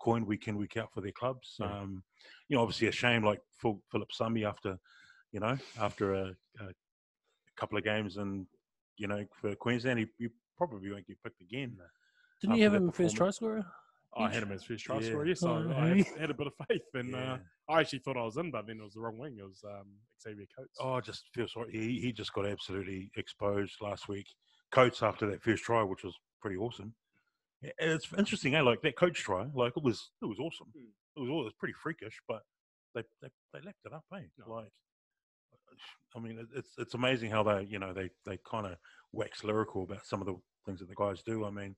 coin week in, week out for their clubs. Yeah. Um, you know, obviously a shame like Phil, Phillip Sami after, you know, after a, a couple of games and, you know, for Queensland, he, he probably won't get picked again. Didn't you have that him first try scorer? I had him as first try Yeah. scorer. Oh, I had, had a bit of faith, and uh, I actually thought I was in, but then it was the wrong wing. It was um, Xavier Coates. Oh, I just feel sorry. He, he just got absolutely exposed last week. Coates after that first try, which was pretty awesome. And It's interesting, eh? Like that coach try, like it was, it was awesome. Mm. It was, all- it was pretty freakish, but they they, they left it up, eh? No. Like, I mean, it's it's amazing how they, you know, they they kind of wax lyrical about some of the things that the guys do. I mean,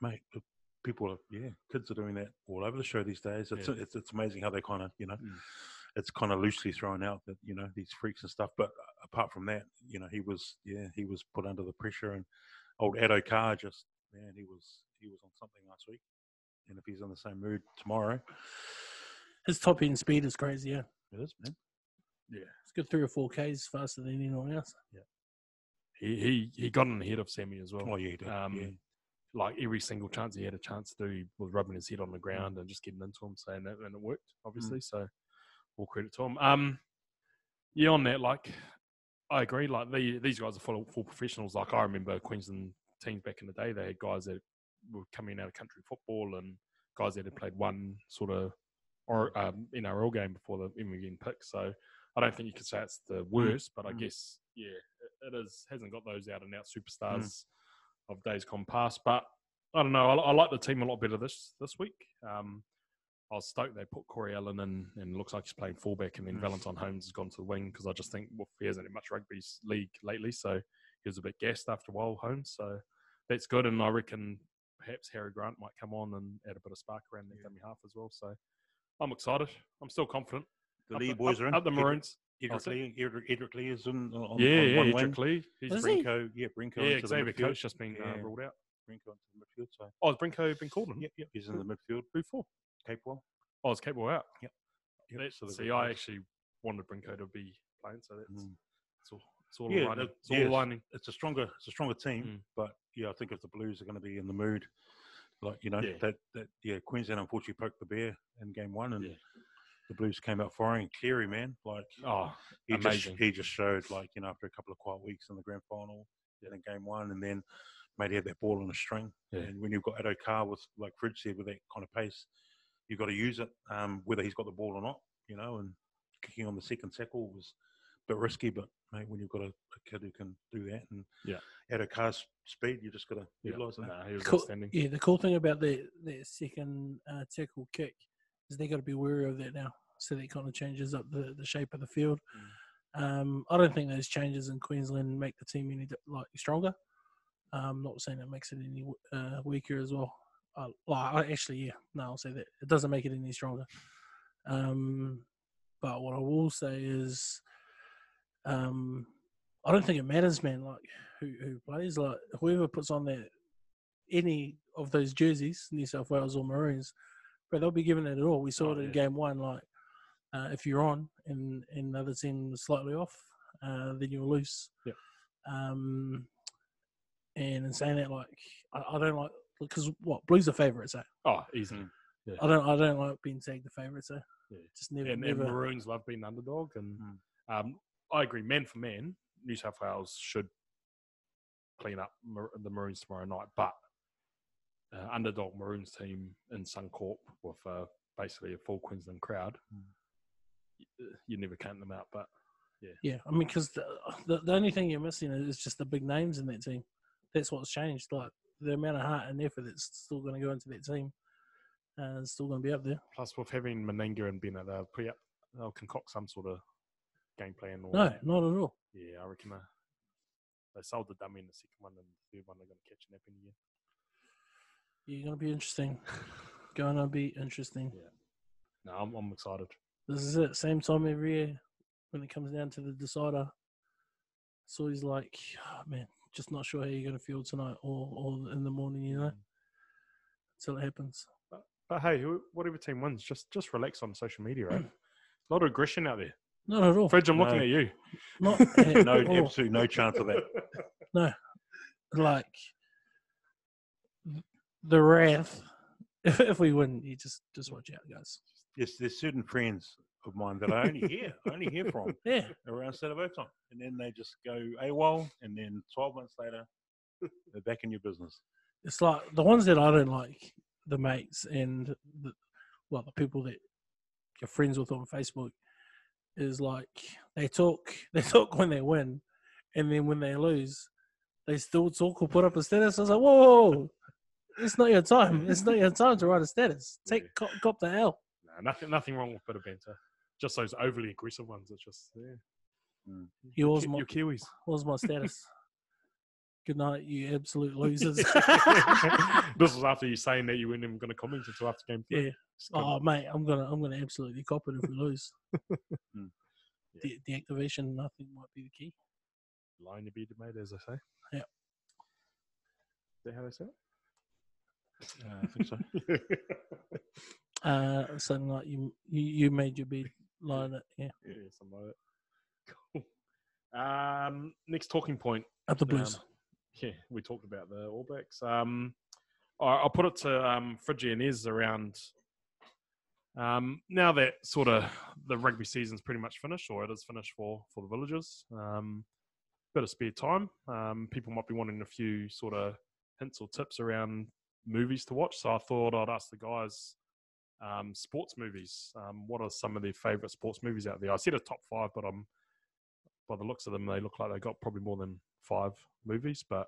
mate, people are, yeah, kids are doing that all over the show these days. It's Yeah. it's, it's amazing how they kind of, you know, Mm. it's kind of loosely thrown out that you know these freaks and stuff. But apart from that, you know, he was yeah he was put under the pressure, and old Addo-Carr just man he was he was on something last week, and if he's in the same mood tomorrow, His top end speed is crazy. Yeah, it is man. yeah, it's good three or four k's faster than anyone else. he he he got in the head of Sami as well. Oh yeah, he did. Um, yeah. Like every single chance he had a chance to, do, was rubbing his head on the ground and just getting into him, saying that, and it worked obviously. So all credit to him. Um, yeah, on that, like I agree. Like the, these guys are full full professionals. Like I remember Queensland teams back in the day, they had guys that were coming out of country football and guys that had played one sort of or um, NRL game before the even getting picked. So I don't think you can say it's the worst, but I Mm. guess yeah, it, it is hasn't got those out and out superstars of days gone past. But I don't know. I, I like the team a lot better this this week. Um, I was stoked they put Corey Allan in, and looks like he's playing fullback, and then Mm. Valentine Holmes has gone to the wing because I just think well, he hasn't had much rugby league lately, so he was a bit gassed after a while, Holmes. So that's good, and I reckon perhaps Harry Grant might come on and add a bit of spark around that Yeah. dummy half as well. So I'm excited. I'm still confident. The Up Lee boys up, are in. Up the Maroons. Edrick What's it? Lee, Edrick, Edrick Lee is in on, yeah, on yeah, one Edrick wing. Lee. He's Is he? Yeah, Brinko yeah, into the Xavier midfield. Coates just been uh, ruled out. Brinko into the midfield. So Oh, has Brinko been called in? yep, yep, he's in the midfield. Who for? Capewell. Oh, it's Capewell out. Yep, That- so see, I both. actually wanted Brinko to be playing, so that's Mm. it's all it's all Yeah, aligning. that- It's all yes. aligning. it's a stronger it's a stronger team. Mm. But yeah, I think if the Blues are going to be in the mood, like you know Yeah. that that yeah, Queensland unfortunately poked the bear in game one, and Yeah. The Blues came out firing. Cleary, man, like Oh, he just he just showed like you know after a couple of quiet weeks in the grand final, and in game one, and then made he had that ball on a string. Yeah. And when you've got Ado Carr with like Fridge said with that kind of pace, you've got to use it, um, whether he's got the ball or not, you know. And kicking on the second tackle was a bit risky, but mate, when you've got a, a kid who can do that and Yeah. Addo-Carr's speed, you just got to yeah, utilise that. nah, he was Cool. outstanding. Yeah, the cool thing about the the second uh, tackle kick is they got to be wary of that now. So that kind of changes up the, the shape of the field. Um, I don't think those changes in Queensland make the team any like stronger. I'm not saying it makes it any uh, weaker as well. Uh, like, I actually, yeah, no, I'll say that it doesn't make it any stronger. Um, but what I will say is, um, I don't think it matters, man. Like who who plays, like whoever puts on that any of those jerseys, New South Wales or Maroons, but they'll be given it at all. We saw Oh, it in yeah. game one. Like uh, if you're on and and the other team is slightly off, uh, then you're loose. Yep. Um, and in saying that, like I, I don't like because what Blues are favourites. Eh? Oh, easy. Mm. I don't I don't like being tagged the favourites. Eh? Yeah. Just never And, and never. Maroons love being underdog, and Mm. um, I agree. Man for man, New South Wales should clean up Mar- the Maroons tomorrow night, but uh, underdog Maroons team in Suncorp with uh, basically a full Queensland crowd, Mm. y- you never count them out. But Yeah, yeah. I mean, because the, the the only thing you're missing is just the big names in that team. That's what's changed. Like the amount of heart and effort that's still going to go into that team, and it's still going to be up there. plus, with having Meninga and Bennett, they'll, pre- they'll concoct some sort of game plan. Or, No, not at all. Yeah, I reckon uh, they sold the dummy in the second one, and the third one they're going to catch an nap in the year. You're going to be interesting. going to be interesting. Yeah. No, I'm, I'm excited. This is it. Same time every year when it comes down to the decider. It's always like, oh, man, just not sure how you're going to feel tonight or, or in the morning, you know, mm. until it happens. But hey, whatever team wins, just just relax on social media, right? <clears throat> a lot of aggression out there. Not at all. Fridge, I'm looking at you. Not <laughs> at No, all. absolutely no chance of that. <laughs> No, like the wrath. <laughs> If, if we win, you just just watch out, guys. Yes, there's certain friends of mine that I only hear, I only hear from <laughs> Yeah, around set Saturday time, and then they just go AWOL, and then 12 months later, <laughs> they're back in your business. it's like the ones that I don't like, the mates and the, well, the people that you're friends with on Facebook, is like they talk, they talk when they win, and then when they lose, they still talk or put up a status. I was like, whoa, whoa, whoa. It's not your time. <laughs> It's not your time to write a status. Take Yeah. cop, cop the L. No, nothing, nothing wrong with a bit of banter. Just those overly aggressive ones. It's just yeah. Yours, Ki- my, your Kiwis. what's my status? <laughs> Good night, you absolute <laughs> losers. this was after you saying that you weren't even going to comment until after game three. yeah. Just come- Oh mate, I'm gonna I'm gonna absolutely cop it if we lose. Hmm. De- deactivation, nothing might be the key. line to be made, as I say. Yeah. Is that how they say Uh, I think so. <laughs> Uh, something like you you, you made your bed, line it, yeah, yeah, something like that. Cool. Um, next talking point. At the blues. Um, yeah, we talked about the All Blacks. Um, I- I'll put it to um, Fridgie and Ez around. Um, now that sort of the rugby season's pretty much finished, or it is finished for for the villagers. Um, bit of spare time. Um, people might be wanting a few sort of hints or tips around movies to watch. So I thought I'd ask the guys um, sports movies. Um, what are some of their favourite sports movies out there? I said a top five, but I'm by the looks of them, they look like they got probably more than five movies. But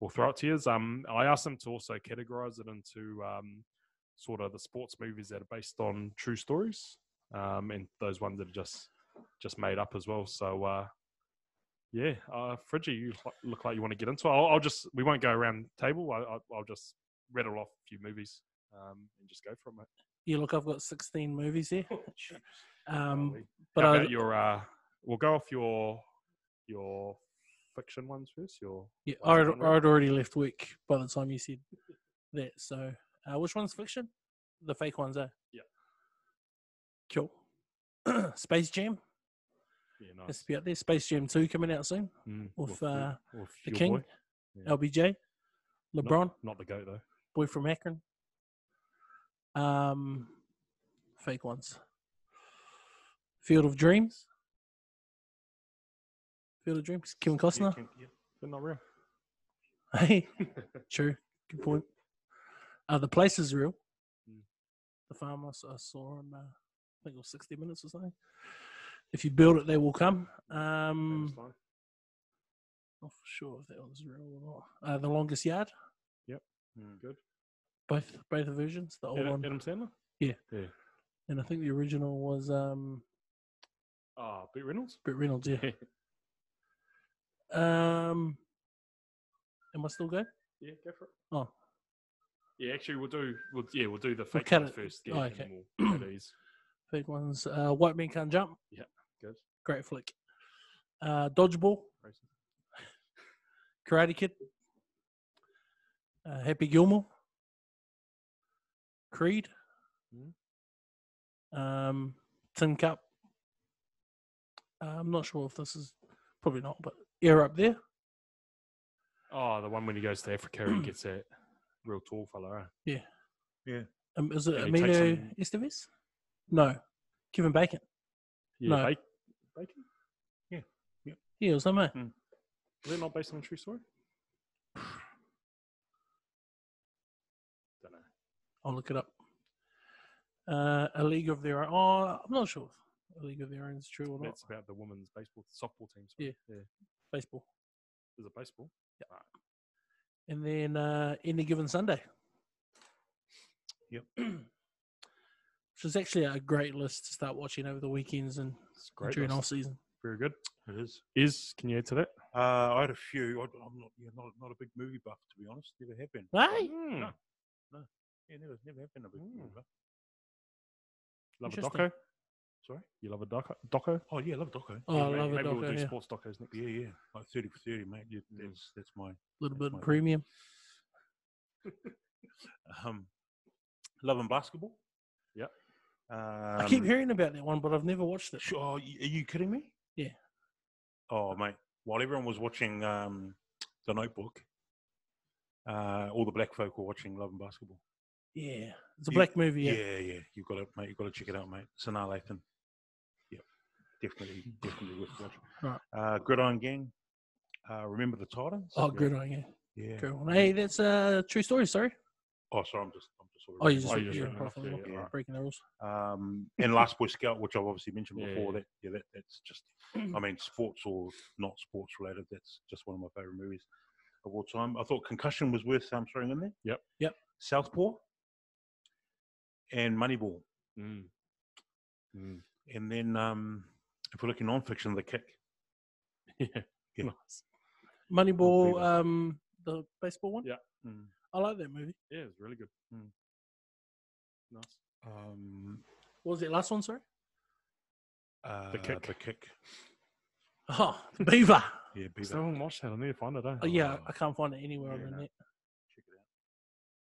we'll throw it to you. Um, I asked them to also categorize it into um, sort of the sports movies that are based on true stories, um, and those ones that are just just made up as well. So. Uh, yeah, uh, Fridgie, you look like you want to get into it. I'll, I'll just, we won't go around table. I, I, I'll just rattle off a few movies um, and just go from it. Yeah, look, I've got 16 movies here. <laughs> Um, but How I, your, uh, we'll go off your your fiction ones first. Your yeah, I'd, I'd already left week by the time you said that. So, uh, which one's fiction? The fake ones, eh? Yeah. Cool. <clears throat> Space Jam yeah, nice. to be out there. Space Jam 2 coming out soon. Mm, with, your- uh, with The King. Yeah. LBJ, LeBron, Not the goat though. Boy from Akron. Um, fake ones. Field of Dreams. Field of Dreams. Kevin Yeah, Costner. yeah. Not real. Hey, <laughs> true. Good point. Uh, the place is real. Mm. The farm I saw on, uh, I think it was 60 minutes or something. If you build it, they will come. Um, not for sure if that was real or not. Uh, the longest yard. Mm. Good. Both both versions. The old Adam, one, Adam Sandler. Yeah. And I think the original was um, Ah, Pete Reynolds. Burt Reynolds. Yeah. <laughs> Um, am I still good? yeah, go for it. Oh. Yeah, actually, we'll do. We'll, yeah, we'll do the fake cut ones it- first. Yeah, oh, okay. <clears throat> we'll these. Fake ones. Uh, White Man Can't Jump. Yeah, good. Great flick. Uh, Dodgeball. Karate Kid. Uh, Happy Gilmore. Creed. Mhm. Um, Tin Cup. Uh, I'm not sure if this is probably not, but Air Up There. Oh, the one when he goes to Africa and <clears throat> gets that real tall fella. Eh? Um, is it And he Emilio some- Estevez? No. Kevin Bacon. Yeah, No. Bacon. Bacon. Yeah, it was him, eh? Is that not based on a true story? I'll look it up. Uh, a League of Their Own. Oh, I'm not sure if a League of Their Own is true or not. That's about the women's baseball softball team. sorry. Yeah. yeah. Baseball. Is it baseball? Yeah. And then uh, Any Given Sunday. Yep. <clears throat> Which is actually a great list to start watching over the weekends and It's great. during list. off season. Very good. It is. Is can you add to that? Uh, I had a few. I, I'm not, yeah, not, not a big movie buff, to be honest. Never have been. Hey, Hmm. No. Yeah, never, never have been a big Mm. Love a doco. Sorry? You love a doco? Doco? Oh, yeah, love Doco. Oh, Yeah, I love a maybe we'll do yeah. sports docos next. Yeah, yeah. Like 30 for 30, mate. Yeah, Mm. that's, that's my. little That's bit my of premium. <laughs> Um, love and basketball. Yeah. Um, I keep hearing about that one, but I've never watched it. Sure, are you are you kidding me? Yeah. Oh, mate. While everyone was watching um, The Notebook, uh, all the black folk were watching Love and Basketball. Yeah, it's a You- black movie. Yeah, Yeah, yeah. You've got to, mate. You've got to check it out, mate. It's Sanaa Lathan. Yep. Definitely, definitely worth watching. Right. Uh, Gridiron Gang. Uh, Remember the Titans? Oh, good on you. Yeah. Good one. Hey, that's a true story. Sorry. Oh, sorry. I'm just, I'm just sort of. Oh, you just, Oh, off you just yeah, read off following yeah, breaking the rules. um, and Last Boy Scout, which I've obviously mentioned before. yeah. That yeah, that, that's just. <clears throat> I mean, sports or not sports related. That's just one of my favorite movies of all time. I thought Concussion was worth um, throwing in there. Yep. Yep. Southpaw. And Moneyball, Mm. Mm. and then um, if we're looking non-fiction, The Kick. <laughs> Yeah. Yeah. Nice. Moneyball, um, the baseball one. Yeah. Mm. I like that movie. Yeah, it's really good. Mm. Nice. Um, What was it last one? Sorry. uh, the Kick. The Kick. Oh, <laughs> Beaver. Yeah, I Beaver. still haven't watched that. I need to find it. Eh? Oh, yeah, Oh. I can't find it anywhere on the no. net. Check it out.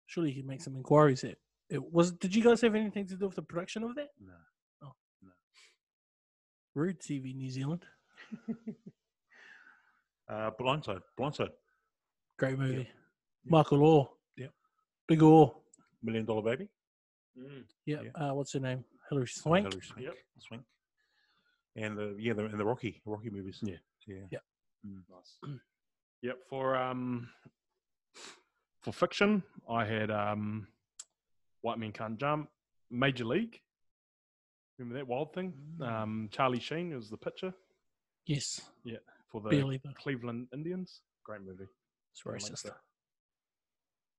Surely you can make some inquiries. It, it was. Did you guys have anything to do with the production of that? No. Rude TV New Zealand. <laughs> Uh, Blindside. Blindside. Great movie. Yep. Michael Oher. Yep. Big Oher. Million Dollar Baby. Mm. Yep. Yeah. Uh, what's her name? Hilary Swank. Hilary Swank. Yep. Swank. And the yeah, the, and the Rocky Rocky movies. Yeah. yeah. Yep. Nice. yep. For um, for fiction, I had um, White Men Can't Jump, Major League. Remember that wild thing? Mm. Um, Charlie Sheen was the pitcher Yes. Yeah, for the Barely, Cleveland Indians. Great movie. it's I like racist.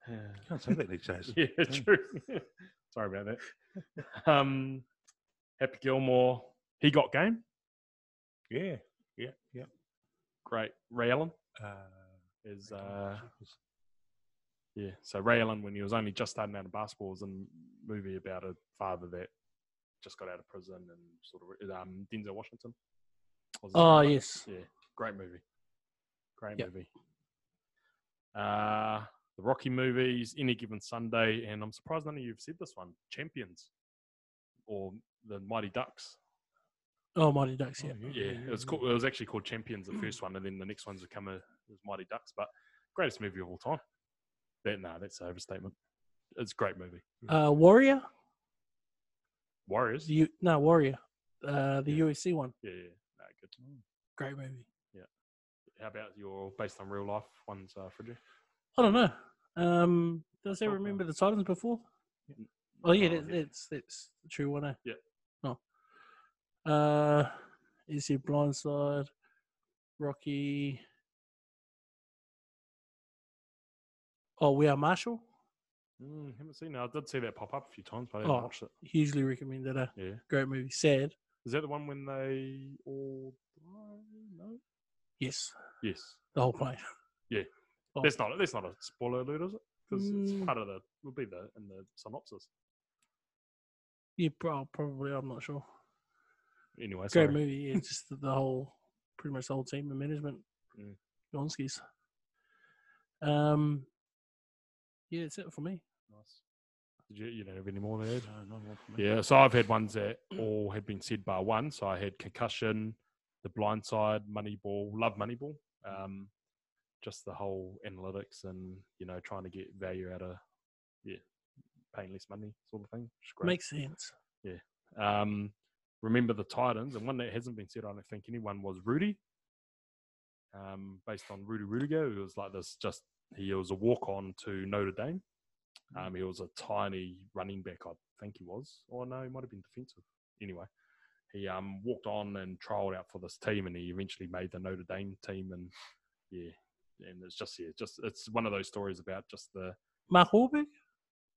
Yeah. Can't say that these days. <laughs> Yeah, Yeah. true. <laughs> Sorry about that. Um, Happy Gilmore, he got game. Yeah. Yeah. Yeah. Great. Ray Allen Uh, is uh, yeah. So Ray Allen, when he was only just starting out in basketball, was in a movie about a father that just got out of prison and sort of um, Denzel Washington. Oh yes. Yeah, great movie. Great Yep. movie. Uh, the Rocky movies, Any Given Sunday, and I'm surprised none of you have said this one Champions or The Mighty Ducks. Oh, Mighty Ducks. Yeah. Yeah, it was called, it was actually called Champions, the first one, and then the next one's become a it was Mighty Ducks, but greatest movie of all time. That, no, that's an overstatement. It's a great movie. Uh, Warrior. Warriors. The U- no Warrior. Uh, the UFC one. Yeah, yeah, no, good. Great movie. Yeah. How about your based on real life ones, uh, Fridgie? I don't know. Um, does I remember the Titans before? Oh yeah, Oh, that, yeah. that's that's the true one. Eh? Yeah. Oh. Uh, is he Blindside? Rocky. Oh, we are Marshall. Mm, haven't seen it. I did see that pop up a few times, but I haven't Oh. watched it. Hugely recommended. A Yeah. great movie. Sad. Is that the one when they all die? No. Yes, Yes. the whole plane. Oh. That's not. That's not a spoiler alert, is it? Because it's Mm. part of the. Will be the in the synopsis. Yeah, pro- probably. I'm not sure. Anyway, Great sorry. movie. Yeah, <laughs> just the, the whole, pretty much the whole team and management. Mm. Gonskis. Um. Yeah, that's it for me. Nice. Did you? You don't have any more there? no, no more for me. Yeah. So I've had ones that all had been said by one. So I had concussion, the blind side, Moneyball, love Moneyball. Um, just the whole analytics and you know trying to get value out of yeah paying less money sort of thing. Makes sense. Yeah. Um, remember the Titans, and one that hasn't been said, I don't think anyone was Rudy. Um, based on Rudy Ruettiger, who was like this. Just he was a walk on to Notre Dame. Um, he was a tiny running back, I think he was. Or no, he might have been defensive. Anyway, he um, walked on and trialed out for this team, and he eventually made the Notre Dame team. And yeah, and it's just yeah, just it's one of those stories about just the Mark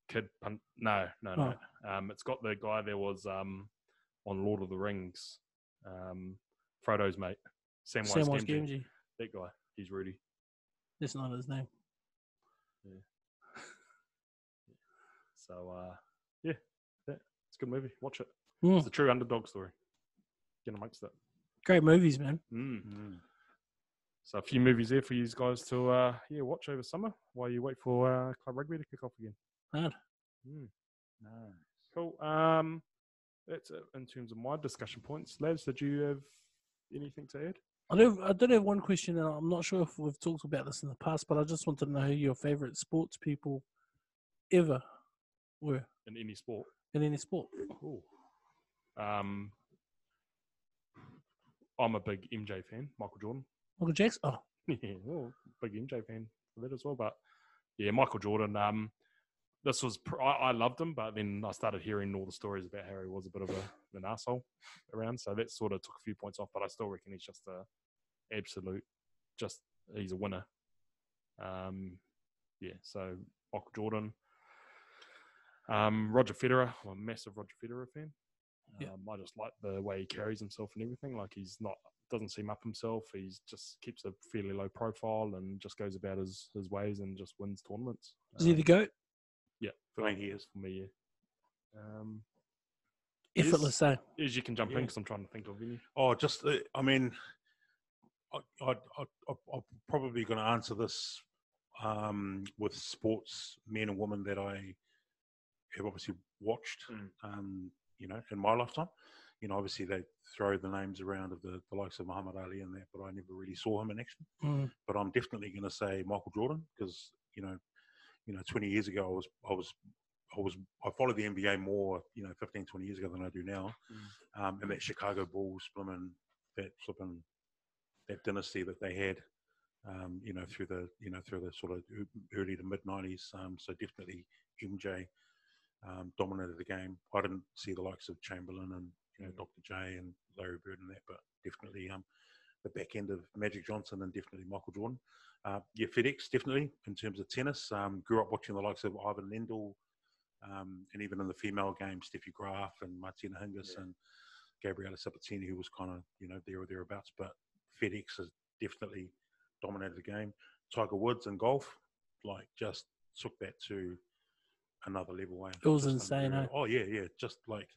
kid. Pun- no, no, no. Um, it's got the guy there was um, on Lord of the Rings, um, Frodo's mate, Samwise, Samwise Gamgee. Gamgee. That guy, he's Rudy. That's not his name. <laughs> So uh, yeah, yeah, it's a good movie. Watch it. Mm, It's a true underdog story. Get amongst it. great movies, man. Mm. Mm. So a few movies there for you guys to uh, yeah watch over summer while you wait for uh, club rugby to kick off again. Hard. Mm. Nice. Cool. Um, that's it in terms of my discussion points. Lads, did you have anything to add? I do. I did have one question, and I'm not sure if we've talked about this in the past, but I just wanted to know who your favourite sports people ever were In any sport? in any sport. Cool. Um, I'm a big MJ fan, Michael Jordan. Michael Jackson. Oh, <laughs> yeah, well, big MJ fan for that as well. But yeah, Michael Jordan. Um, this was pr- I, I loved him, but then I started hearing all the stories about how he was a bit of a, an asshole around. So that sort of took a few points off. But I still reckon he's just a absolute, just he's a winner. Um, yeah. So Michael Jordan. Um, Roger Federer. I'm a massive Roger Federer fan. Yeah. Um, I just like the way he carries himself and everything. Like he's not doesn't seem up himself. He's just keeps a fairly low profile and just goes about his, his ways and just wins tournaments. is he the Um, goat? Yeah, For me, he is. for me. Yeah. Um, is- Effortless, eh? as you can jump in because I'm trying to think of any. Oh, just uh, I mean, I, I, I, I, I'm probably going to answer this um, with sports men and women that I have obviously watched, Mm. um, you know, in my lifetime. You know, obviously they throw the names around of the, the likes of Muhammad Ali and that, but I never really saw him in action. Mm. But I'm definitely going to say Michael Jordan because you know, you know, 20 years ago I was I was I was I followed the NBA more, you know, 15, 20 years ago than I do now. Um, and that Chicago Bulls, flipping that flipping that dynasty that they had, um, you know, through the you know through the sort of early to mid 90s. Um, so definitely MJ um, dominated the game. I didn't see the likes of Chamberlain and you know Mm. Dr. J and Larry Bird and that, but definitely um, the back end of Magic Johnson and definitely Michael Jordan. Uh, yeah, FedEx definitely in terms of tennis. Um, grew up watching the likes of Ivan Lendl, um, and even in the female game, Steffi Graf and Martina Hingis Yeah. and Gabriella Sabatini, who was kind of you know there or thereabouts. But FedEx has definitely dominated the game. Tiger Woods and golf, like just took that to another level. Eh? It was insane, eh? Oh yeah, yeah. Just like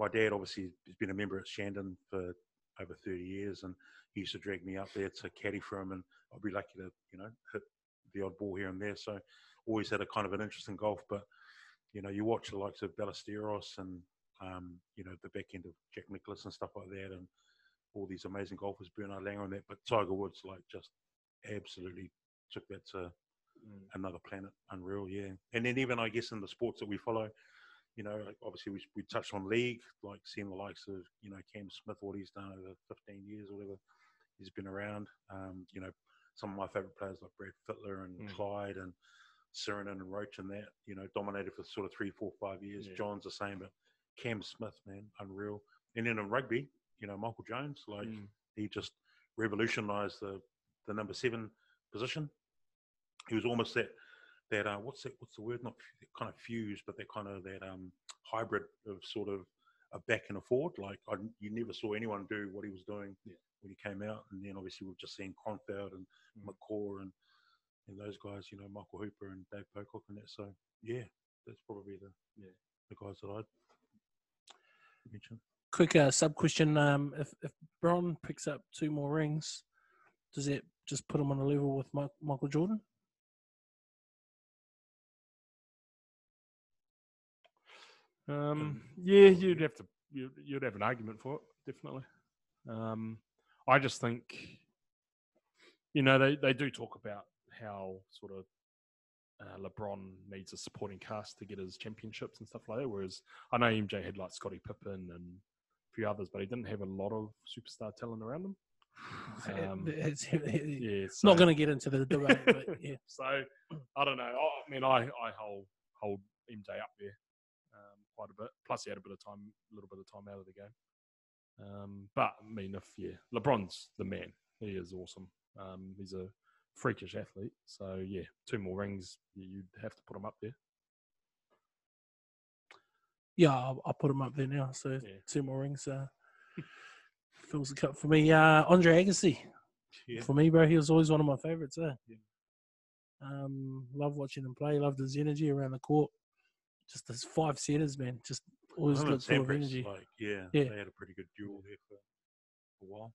my dad, obviously, has been a member at Shandon for over 30 years, and he used to drag me up there to caddy for him, and I'd be lucky to, you know, hit the odd ball here and there. So always had a kind of an interest in golf. But you know, you watch the likes of Ballesteros and um, you know the back end of Jack Nicklaus and stuff like that, and all these amazing golfers, Bernard Langer and that. But Tiger Woods, like, just absolutely took that to another planet, unreal, yeah. And then even I guess in the sports that we follow, you know, like obviously we, we touched on league, like seeing the likes of you know Cam Smith, what he's done over 15 years or whatever, he's been around. Um, you know, some of my favourite players like Brad Fittler and Mm. Clyde and Sirenen and Roach and that, you know, dominated for sort of three, four, five years. Yeah. John's the same, but Cam Smith, man, unreal. And then in rugby, you know, Michael Jones, like Mm. he just revolutionised the the number seven position. He was almost that that uh, what's that, what's the word? Not kind of fused, but that kind of that um, hybrid of sort of a back and a forward. Like I, you never saw anyone do what he was doing Yeah. when he came out. And then obviously we've just seen Kronfeld and Mm. McCaw and and those guys. You know, Michael Hooper and Dave Pocock and that. So yeah, that's probably the Yeah. the guys that I'd mention. Quick uh, sub question: um, If if Bron picks up two more rings, does it just put him on a level with Mike, Michael Jordan? Um, yeah, you'd have to you'd, you'd have an argument for it, definitely. Um, I just think, you know, they, they do talk about how sort of uh, LeBron needs a supporting cast to get his championships and stuff like that. Whereas I know MJ had like Scottie Pippen and a few others, but he didn't have a lot of superstar talent around him. <laughs> Um, it's Yeah, not going to get into the debate, but <laughs> yeah. so I don't know. I mean, I I hold hold MJ up there um, quite a bit. Plus, he had a bit of time, a little bit of time out of the game. Um, but I mean, if yeah, LeBron's the man. He is awesome. Um, he's a freakish athlete. So yeah, two more rings, you- you'd have to put him up there. Yeah, I'll, I'll put him up there now. So Yeah. two more rings. Uh, <laughs> fills the cup for me. Uh, Andre Agassi. Yeah. For me, bro, he was always one of my favorites. Eh? Yeah. Um, love watching him play. Loved his energy around the court. Just his five setters, man. Just always and looked full of energy. Like, yeah, Yeah. they had a pretty good duel there for a while.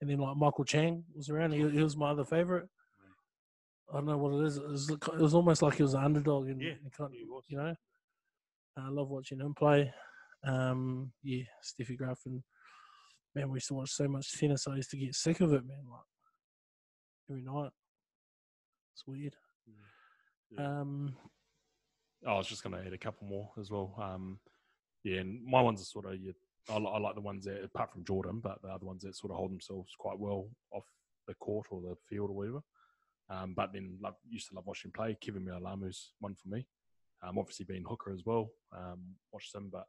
And then like Michael Chang was around. He, he was my other favorite. I don't know what it is. It was, it was almost like he was an underdog, and, Yeah, kind was. you know. I love watching him play. Um, yeah, Steffi Graf and man, we used to watch so much tennis. I used to get sick of it, man. Like every night, it's weird. Yeah. Um, I was just going to add a couple more as well. Um, yeah, and my ones are sort of I, I like the ones that apart from Jordan, but the other ones that sort of hold themselves quite well off the court or the field or whatever. Um, but then love, used to love watching play. Keven Mealamu's one for me. Um, obviously being hooker as well. Um, watched him, but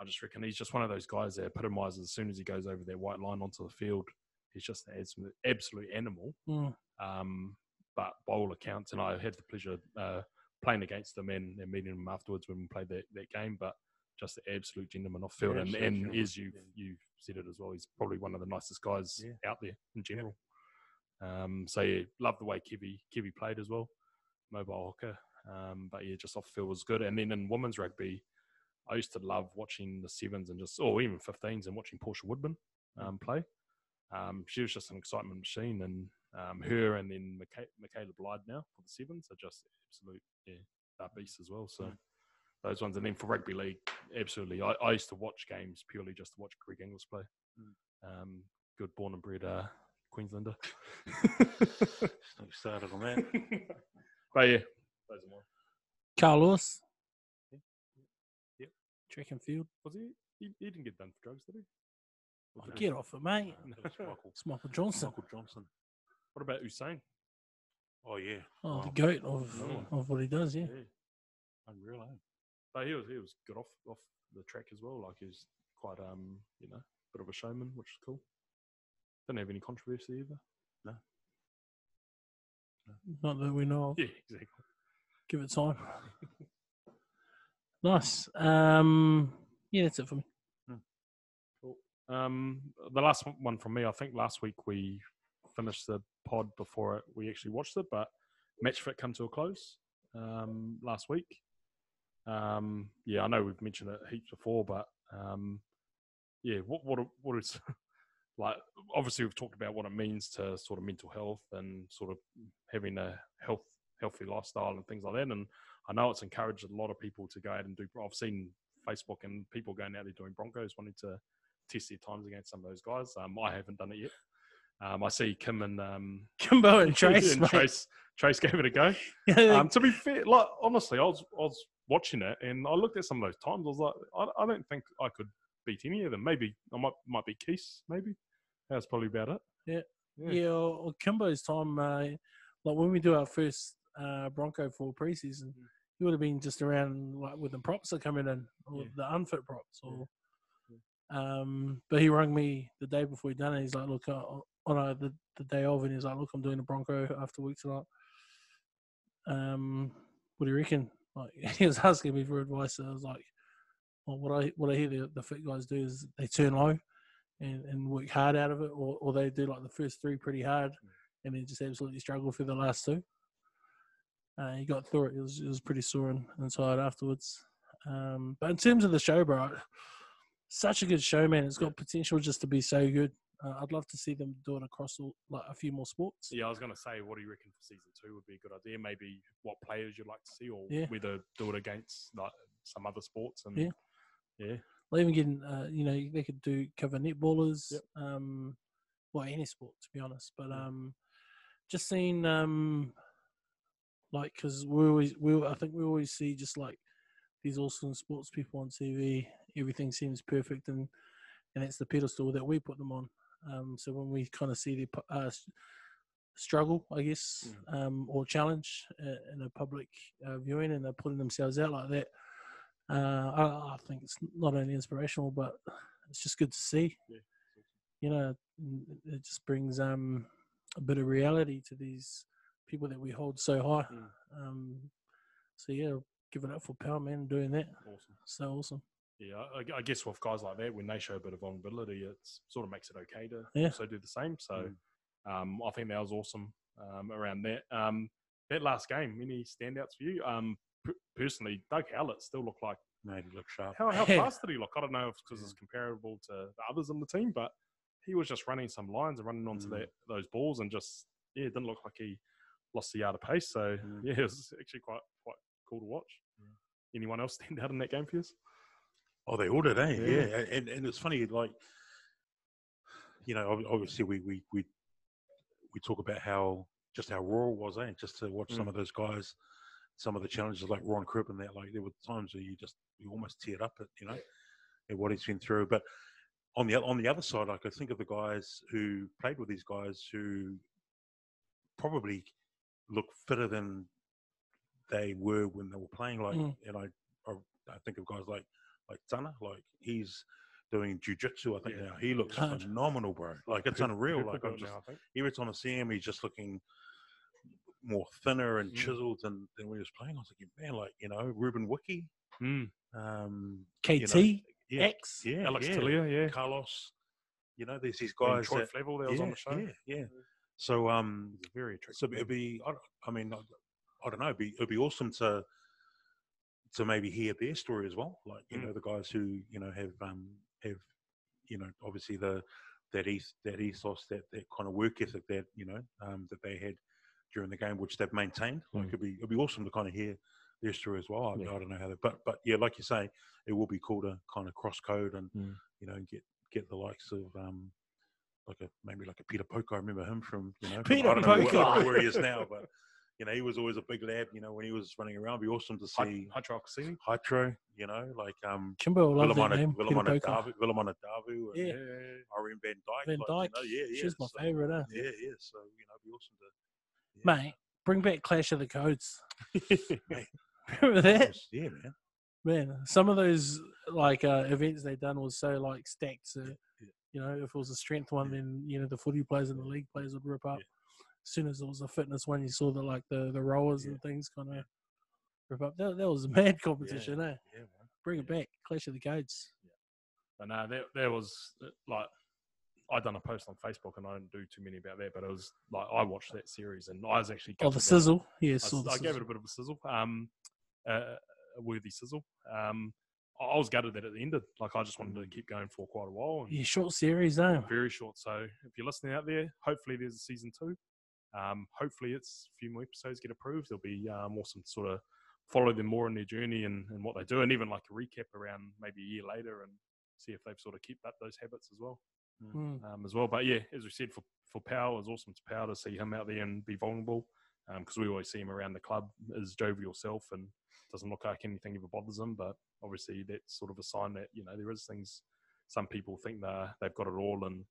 I just reckon he's just one of those guys that epitomises as soon as he goes over that white line onto the field, he's just an absolute, absolute animal. mm, Um, but by all accounts, and I had the pleasure uh, playing against them and, and meeting them afterwards when we played that, that game. But just an absolute gentleman off field, Yeah, and, and gentleman, as you yeah. you said it as well, he's probably one of the nicest guys Yeah. out there in general. Um, so yeah, love the way Kivy Kivy played as well, mobile hooker. Um, but yeah, just off field was good. And then in women's rugby, I used to love watching the sevens and just, or even 15s and watching Portia Woodman um, play. Um, she was just an excitement machine, and um, her and then Micha- Michaela Blyde now for the sevens are just absolute yeah, beasts as well. So those ones, and then for rugby league, absolutely. I, I used to watch games purely just to watch Greg Inglis play. Um, good born and bred uh, Queenslander. Let's not get started on that. but yeah, those are mine. Carl Lewis. Yep. Track and field. Was he? He, he didn't get done for drugs, did he? Oh, get off it, mate. Uh, that Michael, <laughs> It's Michael Johnson. Michael Johnson. What about Usain? Oh yeah. Oh, Wow. the goat of, of what he does, yeah. Unreal, eh? But he was he was good off off the track as well. Like he's quite um you know bit of a showman, which is cool. Didn't have any controversy either. No. Not that we know of. Yeah, exactly. Give it time. <laughs> nice. Um, yeah, that's it for me. Cool. Um, the last one from me, I think last week we finished the pod before we actually watched it, but match fit come to a close um, last week. Um, yeah, I know we've mentioned it heaps before, but um, yeah, what what what is <laughs> like? Obviously, we've talked about what it means to sort of mental health and sort of having a health healthy lifestyle and things like that. And I know it's encouraged a lot of people to go out and do. I've seen Facebook and people going out there doing Broncos, wanting to test their times against some of those guys. Um, I haven't done it yet. Um, I see Kim and um, <laughs> Kimbo and Trace, and. Trace, Trace gave it a go. <laughs> Um, to be fair, like honestly, I was I was watching it and I looked at some of those times. I was like, I, I don't think I could beat any of them. Maybe I might might be Keith. Maybe that's probably about it. Yeah. yeah. yeah, or, or Kimbo's time, uh, like when we do our first uh, Bronco for preseason, he would have been just around like with the props that coming in, or Yeah. the unfit props, Yeah. or. Um, but he rang me the day before he done it. He's like, "Look, uh, on uh, the the day of," and he's like, "Look, I'm doing a Bronco after week tonight. Um, what do you reckon?" Like <laughs> he was asking me for advice. So I was like, "Well, what I what I hear the, the fit guys do is they turn low, and, and work hard out of it, or, or they do like the first three pretty hard, and then just absolutely struggle for the last two. Uh, he got through it. It was, it was pretty sore in- inside afterwards. Um, but in terms of the show, bro, such a good show, man. It's got potential just to be so good. Uh, I'd love to see them do it across all, like a few more sports. Yeah, I was going to say, what do you reckon for season two would be a good idea? Maybe what players you'd like to see, or Yeah. whether do it against like some other sports. And Yeah. yeah, Or even getting, uh, you know, they could do cover netballers, Yep. um, well, any sport to be honest. But um, just seeing, um, like, because we always, we I think we always see just like these awesome sports people on TV. Everything seems perfect, and and it's the pedestal that we put them on. Um, so when we kind of see the uh, struggle, I guess, um, or challenge uh, in a public uh, viewing, and they're putting themselves out like that. Uh, I, I think it's not only inspirational, but it's just good to see. Yeah. You know, it just brings um, a bit of reality to these people that we hold so high. Mm. Um, so yeah, give it up for Power Man doing that. Awesome. So awesome. Yeah, I, I guess with guys like that, when they show a bit of vulnerability, it sort of makes it okay to Yeah. also do the same. So um, I think that was awesome um, around that. Um, that last game, any standouts for you? Um, p- personally, Doug Howlett still looked like Made it look sharp. how, how <laughs> fast did he look? I don't know if because it's comparable to the others on the team, but he was just running some lines and running onto Mm. that those balls and just yeah, it didn't look like he lost the yard of pace. So Mm. <laughs> yeah, it was actually quite quite cool to watch. Anyone else stand out in that game for you? Oh, they did, eh? Yeah. Yeah, and, and it's funny, like you know, obviously we we we we talk about how just how raw it was, eh? Just to watch some Mm. of those guys, some of the challenges like Ron Cribb and that, like there were times where you just you almost teared up at you know at what he's been through. But on the on the other side, like I think of the guys who played with these guys who probably look fitter than they were when they were playing. Like, Mm. and I, I I think of guys like like Tana, like he's doing jujitsu. I think Yeah. now he looks Hard. phenomenal, bro. Like it's unreal. Like I'm just now, every time I see him, he's just looking more thinner and Mm. chiseled than, than when he was playing. I was like, man, like you know, Ruben Wiki, Mm. um, KT yeah, X. yeah, Alex yeah. Talia, yeah. Carlos. You know, there's these guys Troy that, Flavell that was yeah, on the show. yeah, yeah. So um, very attractive. so it'd be, I, I mean, I, I don't know, it'd be, it'd be awesome to to maybe hear their story as well. Like you Mm. know, the guys who you know have um have you know obviously the that eth- that ethos that that kind of work ethic that you know um, that they had during the game, which they've maintained. Like Mm. it'd be it'd be awesome to kind of hear their story as well. I, Yeah. I don't know how that, but but yeah, like you say, it will be cool to kind of cross code and Mm. you know get get the likes of um like a maybe like a Peter Poker. I remember him from you know from- Peter I don't know where- I don't know Poker. where he is now, but <laughs> you know he was always a big lad. You know when he was running around, it'd be awesome to see Hydro Cassini. Hydro. You know like um Kimbo will love that Willemana name. Vilimaina Davu, Vilimaina Davu, and Yeah. Irene Van Dyke. Van like, Dyke. You know, yeah, yeah. She's my so- favourite, eh? Yeah, yeah. So you know, it'd be awesome to. Yeah. Mate, bring back Clash of the Codes. <laughs> <laughs> Remember that? course, Yeah, man. Man, some of those like uh, events they done was so like stacked. So, Yeah. you know, if it was a strength one, then you know the footy players and the league players would rip up. Yeah. As soon as it was a fitness one, you saw the like the the rollers Yeah. and things kind of rip up. That, that was a <laughs> mad competition, eh? Yeah, man. Bring it back, Clash of the Codes. But no, there, there was uh, like I done a post on Facebook, and I don't do too many about that. But it was like I watched that series, and I was actually Oh, the sizzle. Yeah, I, saw s- the I gave it a bit of a sizzle, um, uh, a worthy sizzle. Um, I was gutted that at the end of it ended. Like I just wanted to keep going for quite a while. And Yeah, short series, eh? very short. So if you're listening out there, hopefully there's a season two. Um, hopefully it's a few more episodes get approved. It'll be um, awesome to sort of follow them more in their journey and, and what they do, and even like a recap around maybe a year later and see if they've sort of kept up those habits as well. Mm. Um, as well, but yeah, as we said, for for Powell, it's awesome to Powell to see him out there and be vulnerable because we always see him around the club as jovial self and doesn't look like anything ever bothers him. But obviously, that's sort of a sign that you know there is things. Some people think they they've got it all, and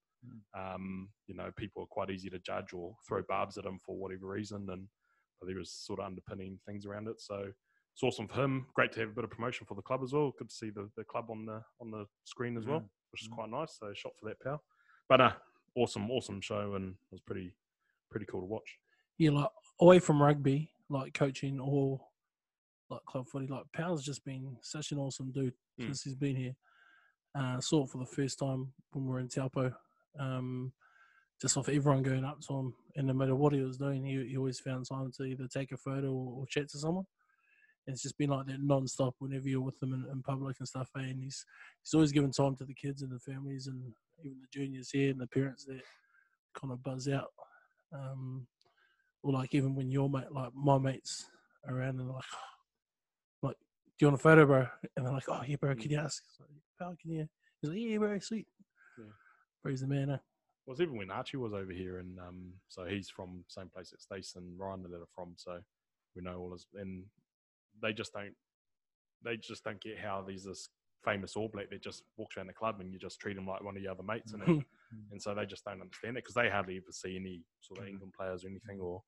um, you know people are quite easy to judge or throw barbs at him for whatever reason. And but was sort of underpinning things around it. So it's awesome for him. Great to have a bit of promotion for the club as well. Good to see the, the club on the on the screen as well, Mm. which is Mm. quite nice. So shot for that power. But uh, awesome, awesome show, and it was pretty pretty cool to watch. yeah, like away from rugby, like coaching or like club footy, like Powell's just been such an awesome dude Mm. since he's been here. Uh, saw it for the first time when we were in Taupo. Um, just off everyone going up to him, and no matter what he was doing, he, he always found time to either take a photo or, or chat to someone. And it's just been like that non-stop whenever you're with them in, in public and stuff. eh, And he's he's always given time to the kids and the families and even the juniors here and the parents that kind of buzz out. Um, or like even when your mate, like my mates, around and like, like, do you want a photo, bro? And they're like, oh yeah, bro, can you ask? Like, Pal, can you? He's like, yeah, bro, sweet. He's the man. Eh? Was even when Archie was over here, and um, so he's from same place that Stace and Ryan that are from. So we know all his, and they just don't, they just don't get how there's this famous All Black that just walks around the club and you just treat him like one of your other mates, and <laughs> and so they just don't understand it because they hardly ever see any sort of. England players or anything, or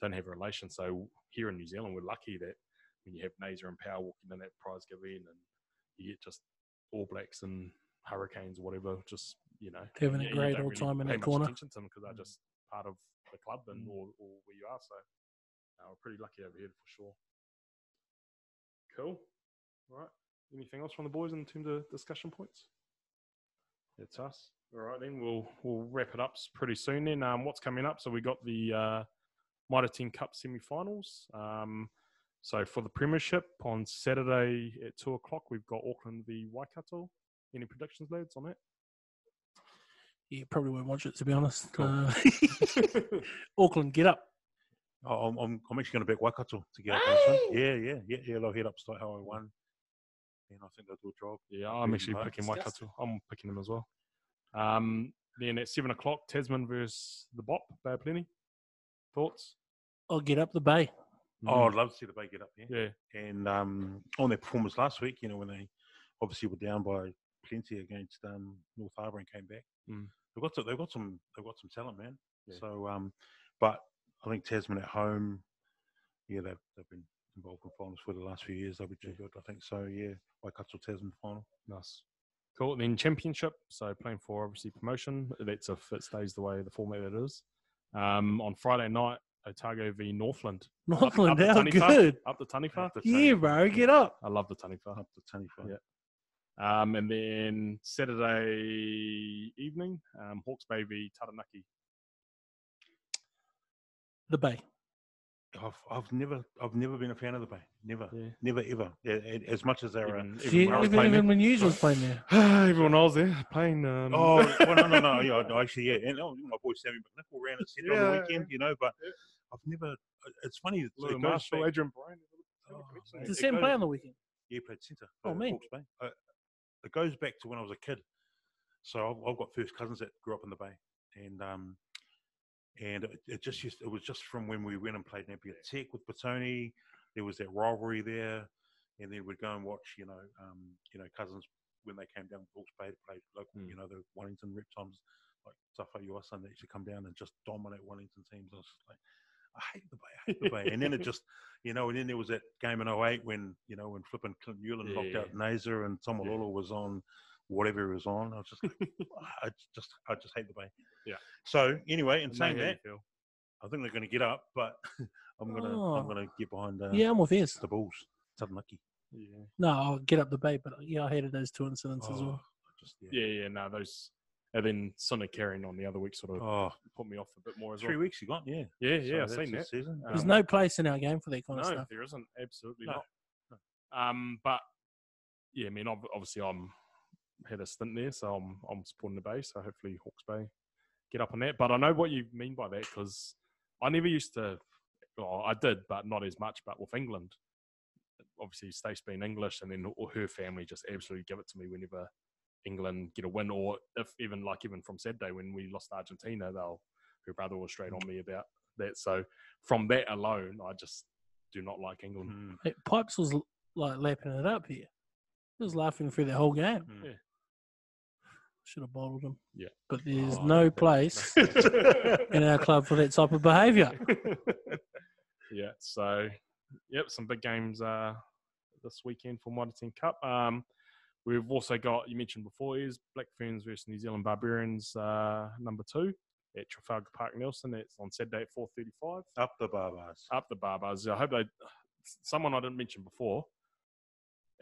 don't have a relation. So here in New Zealand, we're lucky that when you have Naser and Power walking in that prize giving, and you get just All Blacks and Hurricanes or whatever, just you know, Having a you- you great old really time in that corner. attention to them because they're Mm. just part of the club and Mm. or, or where you are. So uh, we're pretty lucky over here for sure. Cool. All right. Anything else from the boys in terms of discussion points? It's us. All right, then we'll we'll wrap it up pretty soon. Then, um, what's coming up? So we got the uh, Mitre 10 Cup semi-finals. Um, so for the Premiership on Saturday at two o'clock, we've got Auckland v Waikato. Any predictions, lads, on that? Yeah, probably won't watch it to be honest. Cool. Uh, <laughs> <laughs> Auckland, get up. Oh, I'm, I'm, I'm actually going to back Waikato to get up. on this one. Yeah, yeah, yeah, yeah. They'll head up straight how I won, and I think they'll do a job. Yeah, I'm actually by- picking Disgusting. Waikato. I'm picking them as well. Um, then at seven o'clock, Tasman versus the Bop. Bay of Plenty. Thoughts? I'll get up the bay. Oh, Mm, I'd love to see the Bay get up there. yeah. And um, on their performance last week, you know, when they obviously were down by plenty against um, North Harbour and came back, Mm. they've got to, they've got some they've got some talent, man. Yeah. So, um, but I think Tasman at home, yeah, they've they've been involved in finals for the last few years. They'll be too good, I think. So, yeah, Waikato Tasman final. Nice. Cool. Then championship. So playing for obviously promotion. That's if it stays the way the format it is. Um, on Friday night, Otago v Northland. Northland, up the how good. Up the Taniwha. Yeah, bro, get up. I love the Taniwha. up to Taniwha. Yeah. Um, and then Saturday evening, um, Hawke's Bay v Taranaki. The bay. I've, I've never I've never been a fan of the Bay. Never, Yeah. never ever. Yeah, As much as they're a, Even, Yeah, even when I was even, playing even when you was playing there. <sighs> there. everyone I was there playing. Um, Oh well, no, no, no. <laughs> Yeah, no, actually, yeah. And oh, my boy Sammy McNichol ran at centre on the weekend, you know. But I've never. It's funny. It, Louis it Marshall, back- Adrian Bryan. Oh, connection Did Sam play on the weekend? Yeah, played centre. Oh, for man. Hawke's Bay. Uh, it goes back to when I was a kid. So I've, I've got first cousins that grew up in the Bay, and um, and it, it just used. It was just from when we went and played Napier Tech with Batoni. There was that rivalry there, and then we'd go and watch. You know, um, you know, cousins when they came down to Hawke's Bay to play local. Mm. You know, the Wellington Reptiles, like stuff like Safa Yuasan, they used to come down and just dominate Wellington teams. I was like. I hate the Bay, I hate the Bay. And then it just, you know, and then there was that game in 08 when, you know, when flipping Clint Newland knocked Yeah. out Naser and Tom Yeah. Was on whatever he was on. I was just, like, <laughs> I just, I just hate the Bay. Yeah. So anyway, in Know saying that. I think they're going to get up, but <laughs> I'm gonna, Oh. I'm gonna get behind uh, Yeah, I'm with Fierce. the Bulls. Taranaki. Yeah. No, I'll get up the bay, but yeah, I hated those two incidents as Oh, well. just Yeah, yeah, no, those. And then Sonic carrying on the other week sort of Oh, put me off a bit more as three well. weeks you got, yeah. Yeah, So yeah, I've seen that. Season. There's Um, no place in our game for that kind No, of stuff. there isn't. Absolutely No. not. Um, but yeah, I mean, obviously, I'm had a stint there, so I'm I'm supporting the Bay. So hopefully, Hawke's Bay get up on that. But I know what you mean by that because I never used to. Well, I did, but not as much. But with England, obviously, Stacey being English, and then her family just absolutely give it to me whenever England get a win, or if even like even from Saturday when we lost to Argentina, they'll her brother was straight on me about that. So from that alone, I just do not like England. Mm, Hey, Pipes was like lapping it up here. He was laughing through the whole game. mm. Yeah. Should have bottled him. Yeah. But there's Oh, no place in our club for that type of behaviour. <laughs> yeah. So, yep, some big games uh, this weekend for Mitre 10 Cup. Um, we've also got you mentioned before is Black Ferns versus New Zealand Barbarians uh, number two at Trafalgar Park Nelson. It's on Saturday at four thirty-five. Up the barbars. Up the Barbars. I hope they. Someone I didn't mention before.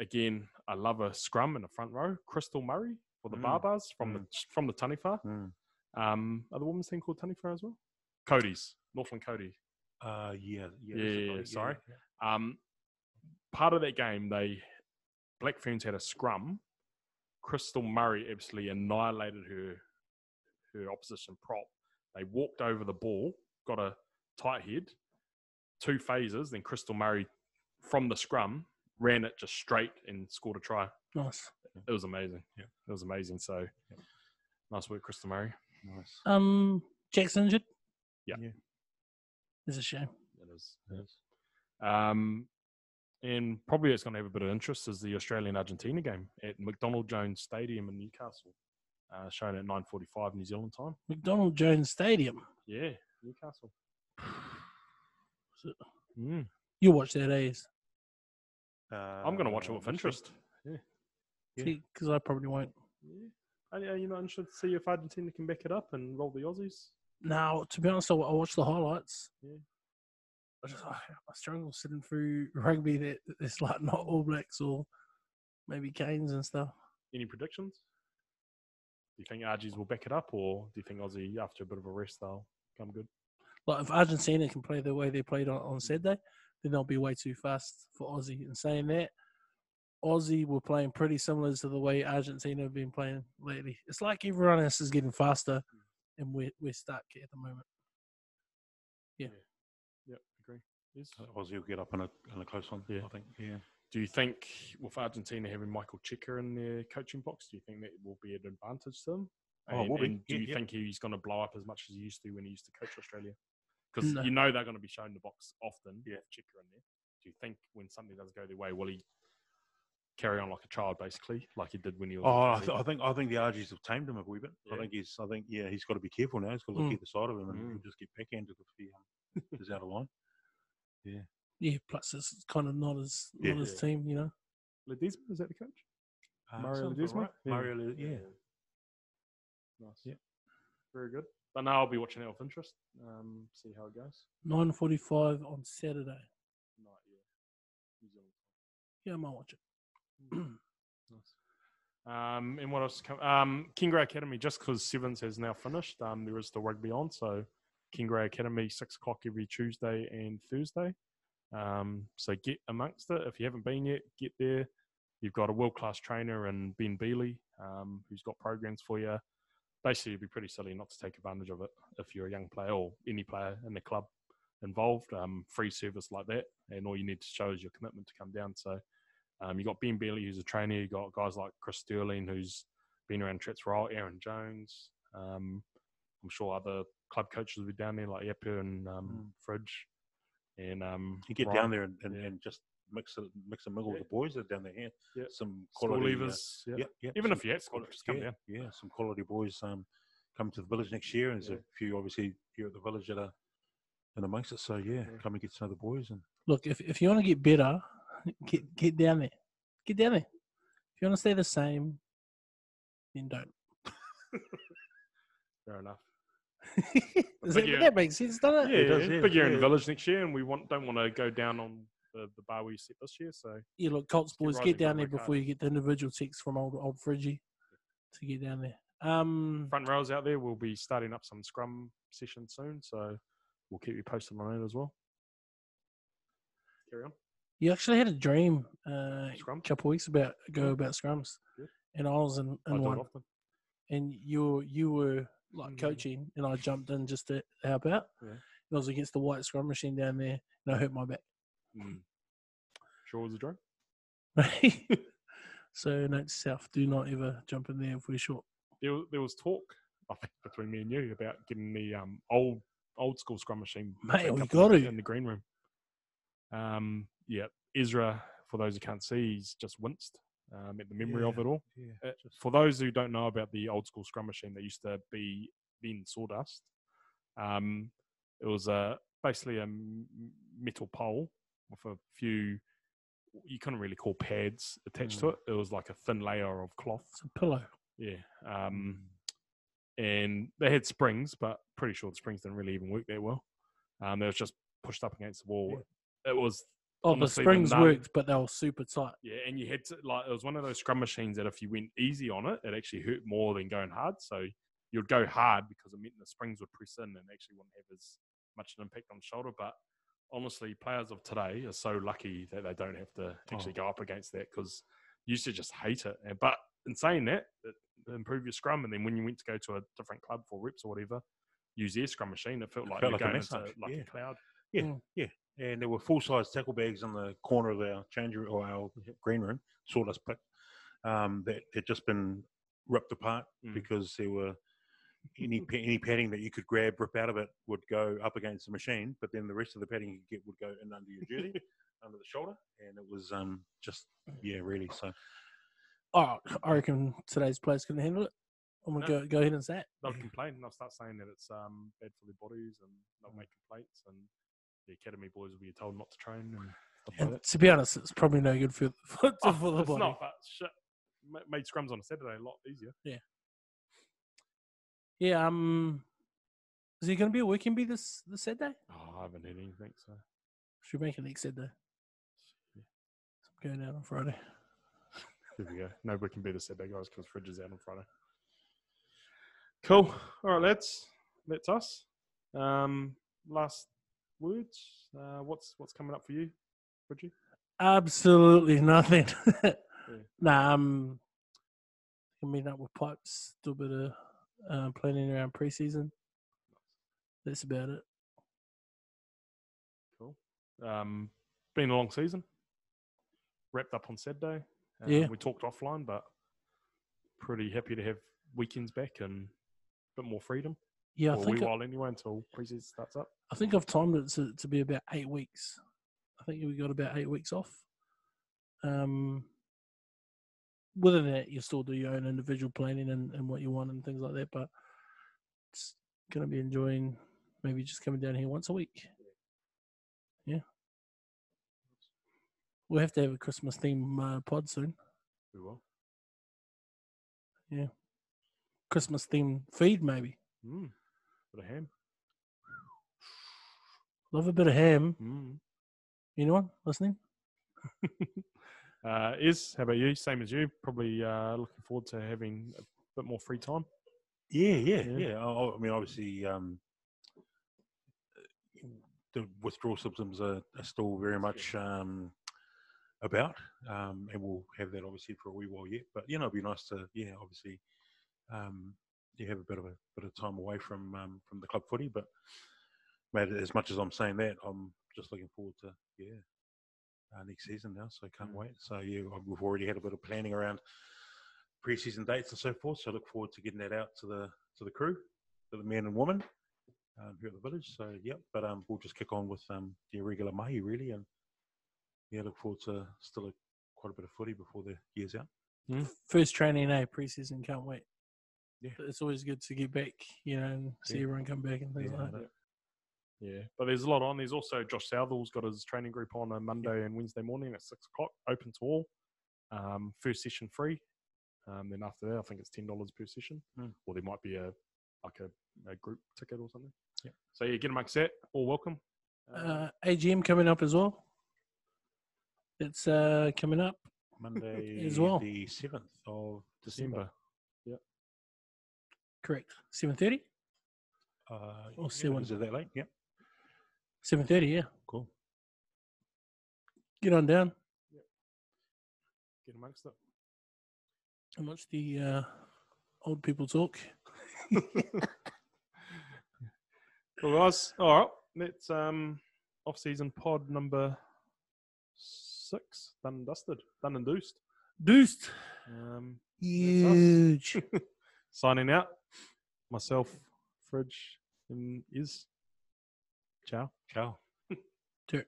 Again, I love a scrum in the front row. Krystal Murray for the Mm. Barbars from the from the Taniwha. Mm. Um, are the women's team called Taniwha as well? Kauri's Northland Kauri. Uh, yeah, yeah. Yeah, yeah, sorry. yeah. Um, part of that game, they Black Ferns had a scrum. Krystal Murray absolutely annihilated her her opposition prop. They walked over the ball, got a tight head, two phases. Then Krystal Murray from the scrum ran it just straight and scored a try. Nice. It was amazing. Yeah. it was amazing. So Yeah. nice work, Krystal Murray. Nice. Um, Jack's injured. Yeah. Yeah. It's a shame. It is. It is. Um, and probably it's going to have a bit of interest is the Australian Argentina game at McDonald Jones Stadium in Newcastle. uh, shown at 9:45 New Zealand time. McDonald Jones Stadium. Yeah, Newcastle. <sighs> Is it- Mm. You watch that, eh? I'm going to watch it Uh, with interest. Yeah. Because I probably won't. Yeah. Are, are you not interested to see if Argentina can back it up and roll the Aussies? Now, to be honest, I, I watched the highlights. Yeah. I just I, struggle sitting through <laughs> rugby that it's like not All Blacks or maybe Canes and stuff. Any predictions? Do you think Argies will back it up, or do you think Aussie, after a bit of a rest, they'll come good? Like if Argentina can play the way they played on, on Saturday, then they'll be way too fast for Aussie. And saying that, Aussie were playing pretty similar to the way Argentina have been playing lately. It's like everyone else is getting faster, hmm. and we're we're stuck at the moment. yeah. agree. Yes. Aussie will get up in a, in a close one. Yeah. I think. Yeah. Do you think with Argentina having Michael Cheika in their coaching box, do you think that will be an advantage to them? Oh, And- will be. and do Yeah, you yeah. think he's going to blow up as much as he used to when he used to coach Australia? Because No. you know they're going to be shown the box often. Yeah. with Checker in there. Do you think when something does go their way, will he carry on like a child, basically, like he did when he was? Oh, I, th- I think I think the Argies have tamed him a wee bit. Yeah. I think he's. I think yeah, he's got to be careful now. He's got to look Mm. either side of him and Mm. just get backhanded if he um, <laughs> is out of line. Yeah, Yeah, plus it's kind of not as Yeah. not his Yeah. team, you know. Ledesma, is that the coach? Uh, Mario sounds about Ledesma? right. Yeah. Mario, Le- yeah. Nice. Yeah. Very good. But now I'll be watching it with interest. Um, see how it goes. Nine forty-five on Saturday. Night, yeah. Yeah, I might watch it. <clears throat> Nice. Um, and what else? Come, um, Kingrey Academy, just because Sevens has now finished, um, there is the rugby on. So, Kingrey Academy, six o'clock every Tuesday and Thursday. Um, so get amongst it. If you haven't been yet, get there. You've got a world class trainer in Ben Bealey, um, who's got programs for you. Basically, it'd be pretty silly not to take advantage of it if you're a young player or any player in the club involved. Um, free service like that, and all you need to show is your commitment to come down. So, um, you got Ben Bailey, who's a trainer. You've got guys like Chris Sterling, who's been around Trets for. Aaron Jones. Um, I'm sure other club coaches will be down there, like Epu and um, Mm. Fridge. And um, You get Ryan, down there and, and, yeah. and just mix it, mix and mingle Yeah. with the boys that are down there. Yeah. Yeah. Some school quality. uh, leavers. yeah. yeah, yeah. Even some if you had school, just come yeah, down. Yeah, some quality boys um, come to the village next year, and there's Yeah. a few obviously here at the village that are in amongst it. So yeah, Yeah. come and get to know the boys and Look, if if you want to get better, get get down there. Get down there. If you want to stay the same, then don't. <laughs> Fair enough. Does But that, yeah. that makes sense, doesn't Yeah, it? it does, yeah. yeah, big year in the village next year, and we want don't want to go down on the, the bar we set this year. So Yeah, look, Colts boys, rising get down there Ricardo. before you get the individual texts from old old Fridgie to get down there. Um, front rows out there, we'll be starting up some scrum sessions soon. So we'll keep you posted on that as well. Carry on. you actually had a dream uh, a Scrum? couple weeks about ago about scrums, Good. and I was in, in do one, often. and you you were like Mm. coaching, and I jumped in just to help out. Yeah. And I was against the white scrum machine down there, and I hurt my back. Mm. Sure was a drone. <laughs> so note self: do not ever jump in there if we're short. There, there was talk, I think, between me and you about getting the um, old old school scrum machine Mate, we got it in the green room. Um, yeah, Ezra. For those who can't see, he's just winced um, at the memory of it all. yeah, Uh, for those who don't know about the old school scrum machine that used to be in sawdust, um, it was a basically a metal pole with a few. You couldn't really call pads attached to Mm. it. It was like a thin layer of cloth. It's a pillow. Yeah. Um, and they had springs, but pretty sure the springs didn't really even work that well. Um, they was just pushed up against the wall. It was Oh, the the springs worked, but they were super tight. yeah, and you had to like it was one of those scrum machines that if you went easy on it, it actually hurt more than going hard. So you'd go hard because it meant the springs would press in and actually wouldn't have as much an impact on the shoulder. But honestly, players of today are so lucky that they don't have to actually go up against that because you used to just hate it. But in saying that, it improved your scrum, and then when you went to go to a different club for reps or whatever, use their scrum machine, it felt It like felt you're like a going massage, into like yeah. a cloud. Yeah, Mm. yeah. And there were full size tackle bags on the corner of our change room or our green room, sawdust pit, um, that had just been ripped apart Mm. because there were any any padding that you could grab, rip out of it, would go up against the machine, but then the rest of the padding you could get would go in under your <laughs> jersey, under the shoulder, and it was um, just yeah, really. So Oh, I reckon today's players can handle it. I'm gonna No. go go ahead and say it. they'll complain. And they'll start saying that it's um, bad for their bodies, and they'll make complaints. And the academy boys will be told not to train and And to be honest, it's probably no good for <laughs> for, Oh, for the it's body. not, but shit, made scrums on a Saturday a lot easier. Yeah. Yeah. Um. Is he going to be a working bee this this Saturday? Oh, I haven't heard anything. So Should we make it next Saturday? I'm going out on Friday. here we go. No, we can be the Saturday guys because Fridge is out on Friday. Cool. All right, lads. That's us. Um, last words. Uh, what's what's coming up for you, Fridgie? Absolutely nothing. <laughs> Nah, um, I meet up with pipes, do a bit of uh, planning around preseason. That's about it. Cool. Um, been a long season. Wrapped up on Saturday. Um, Yeah. We talked offline, but pretty happy to have weekends back and a bit more freedom. Yeah, I think wee while anyway until preseason starts up. I think I've timed it to, to be about eight weeks. I think we got about eight weeks off. Um, within that, you still do your own individual planning and, and what you want and things like that. But it's going to be enjoying maybe just coming down here once a week. Yeah. We'll have to have a Christmas theme uh, pod soon. We will. Yeah. Christmas theme feed, maybe. Mm. Bit of ham. Love a bit of ham. Mm. Anyone listening? <laughs> Uh, is how about you? Same as you. Probably uh, looking forward to having a bit more free time. Yeah, yeah, Yeah. yeah. I, I mean, obviously, um, the withdrawal symptoms are, are still very much um, about, um, and we'll have that obviously for a wee while yet. But you know, it'd be nice to, yeah, obviously, um, you have a bit of a bit of time away from um, from the club footy. But mate, as much as I'm saying that, I'm just looking forward to, yeah, uh, next season now. So I can't Mm. wait. So yeah, we've already had a bit of planning around preseason dates and so forth. So I look forward to getting that out to the to the crew, to the men and women um, here at the village. So yeah, but um, we'll just kick on with um, the irregular mahi really, and yeah, look forward to still a, quite a bit of footy before the year's out. First training day, preseason. Can't wait. Yeah. It's always good to get back, you know, and see Yeah. everyone come back and things Yeah, like that. Yeah, but there's a lot on. There's also Josh Southall's got his training group on a Monday and Wednesday morning at six o'clock, open to all. Um, first session free. Um, then after that, I think it's ten dollars per session, Mm. or there might be a like a, a group ticket or something. Yeah. So yeah, get amongst that. All welcome. Uh, AGM coming up as well. It's uh, coming up. Monday <laughs> As well. the seventh of December. December. Correct. Seven thirty. Uh, Or yeah, seven. Is it that late? Yep. Seven thirty. Yeah. Cool. Get on down Get amongst it. and watch the uh, old people talk. <laughs> Well, guys, all right. Let's um off-season pod number six done and dusted, done and deuced. Deuced. Um, Huge. <laughs> signing out. Myself, Fridge, and is. Ciao. Ciao. Tur-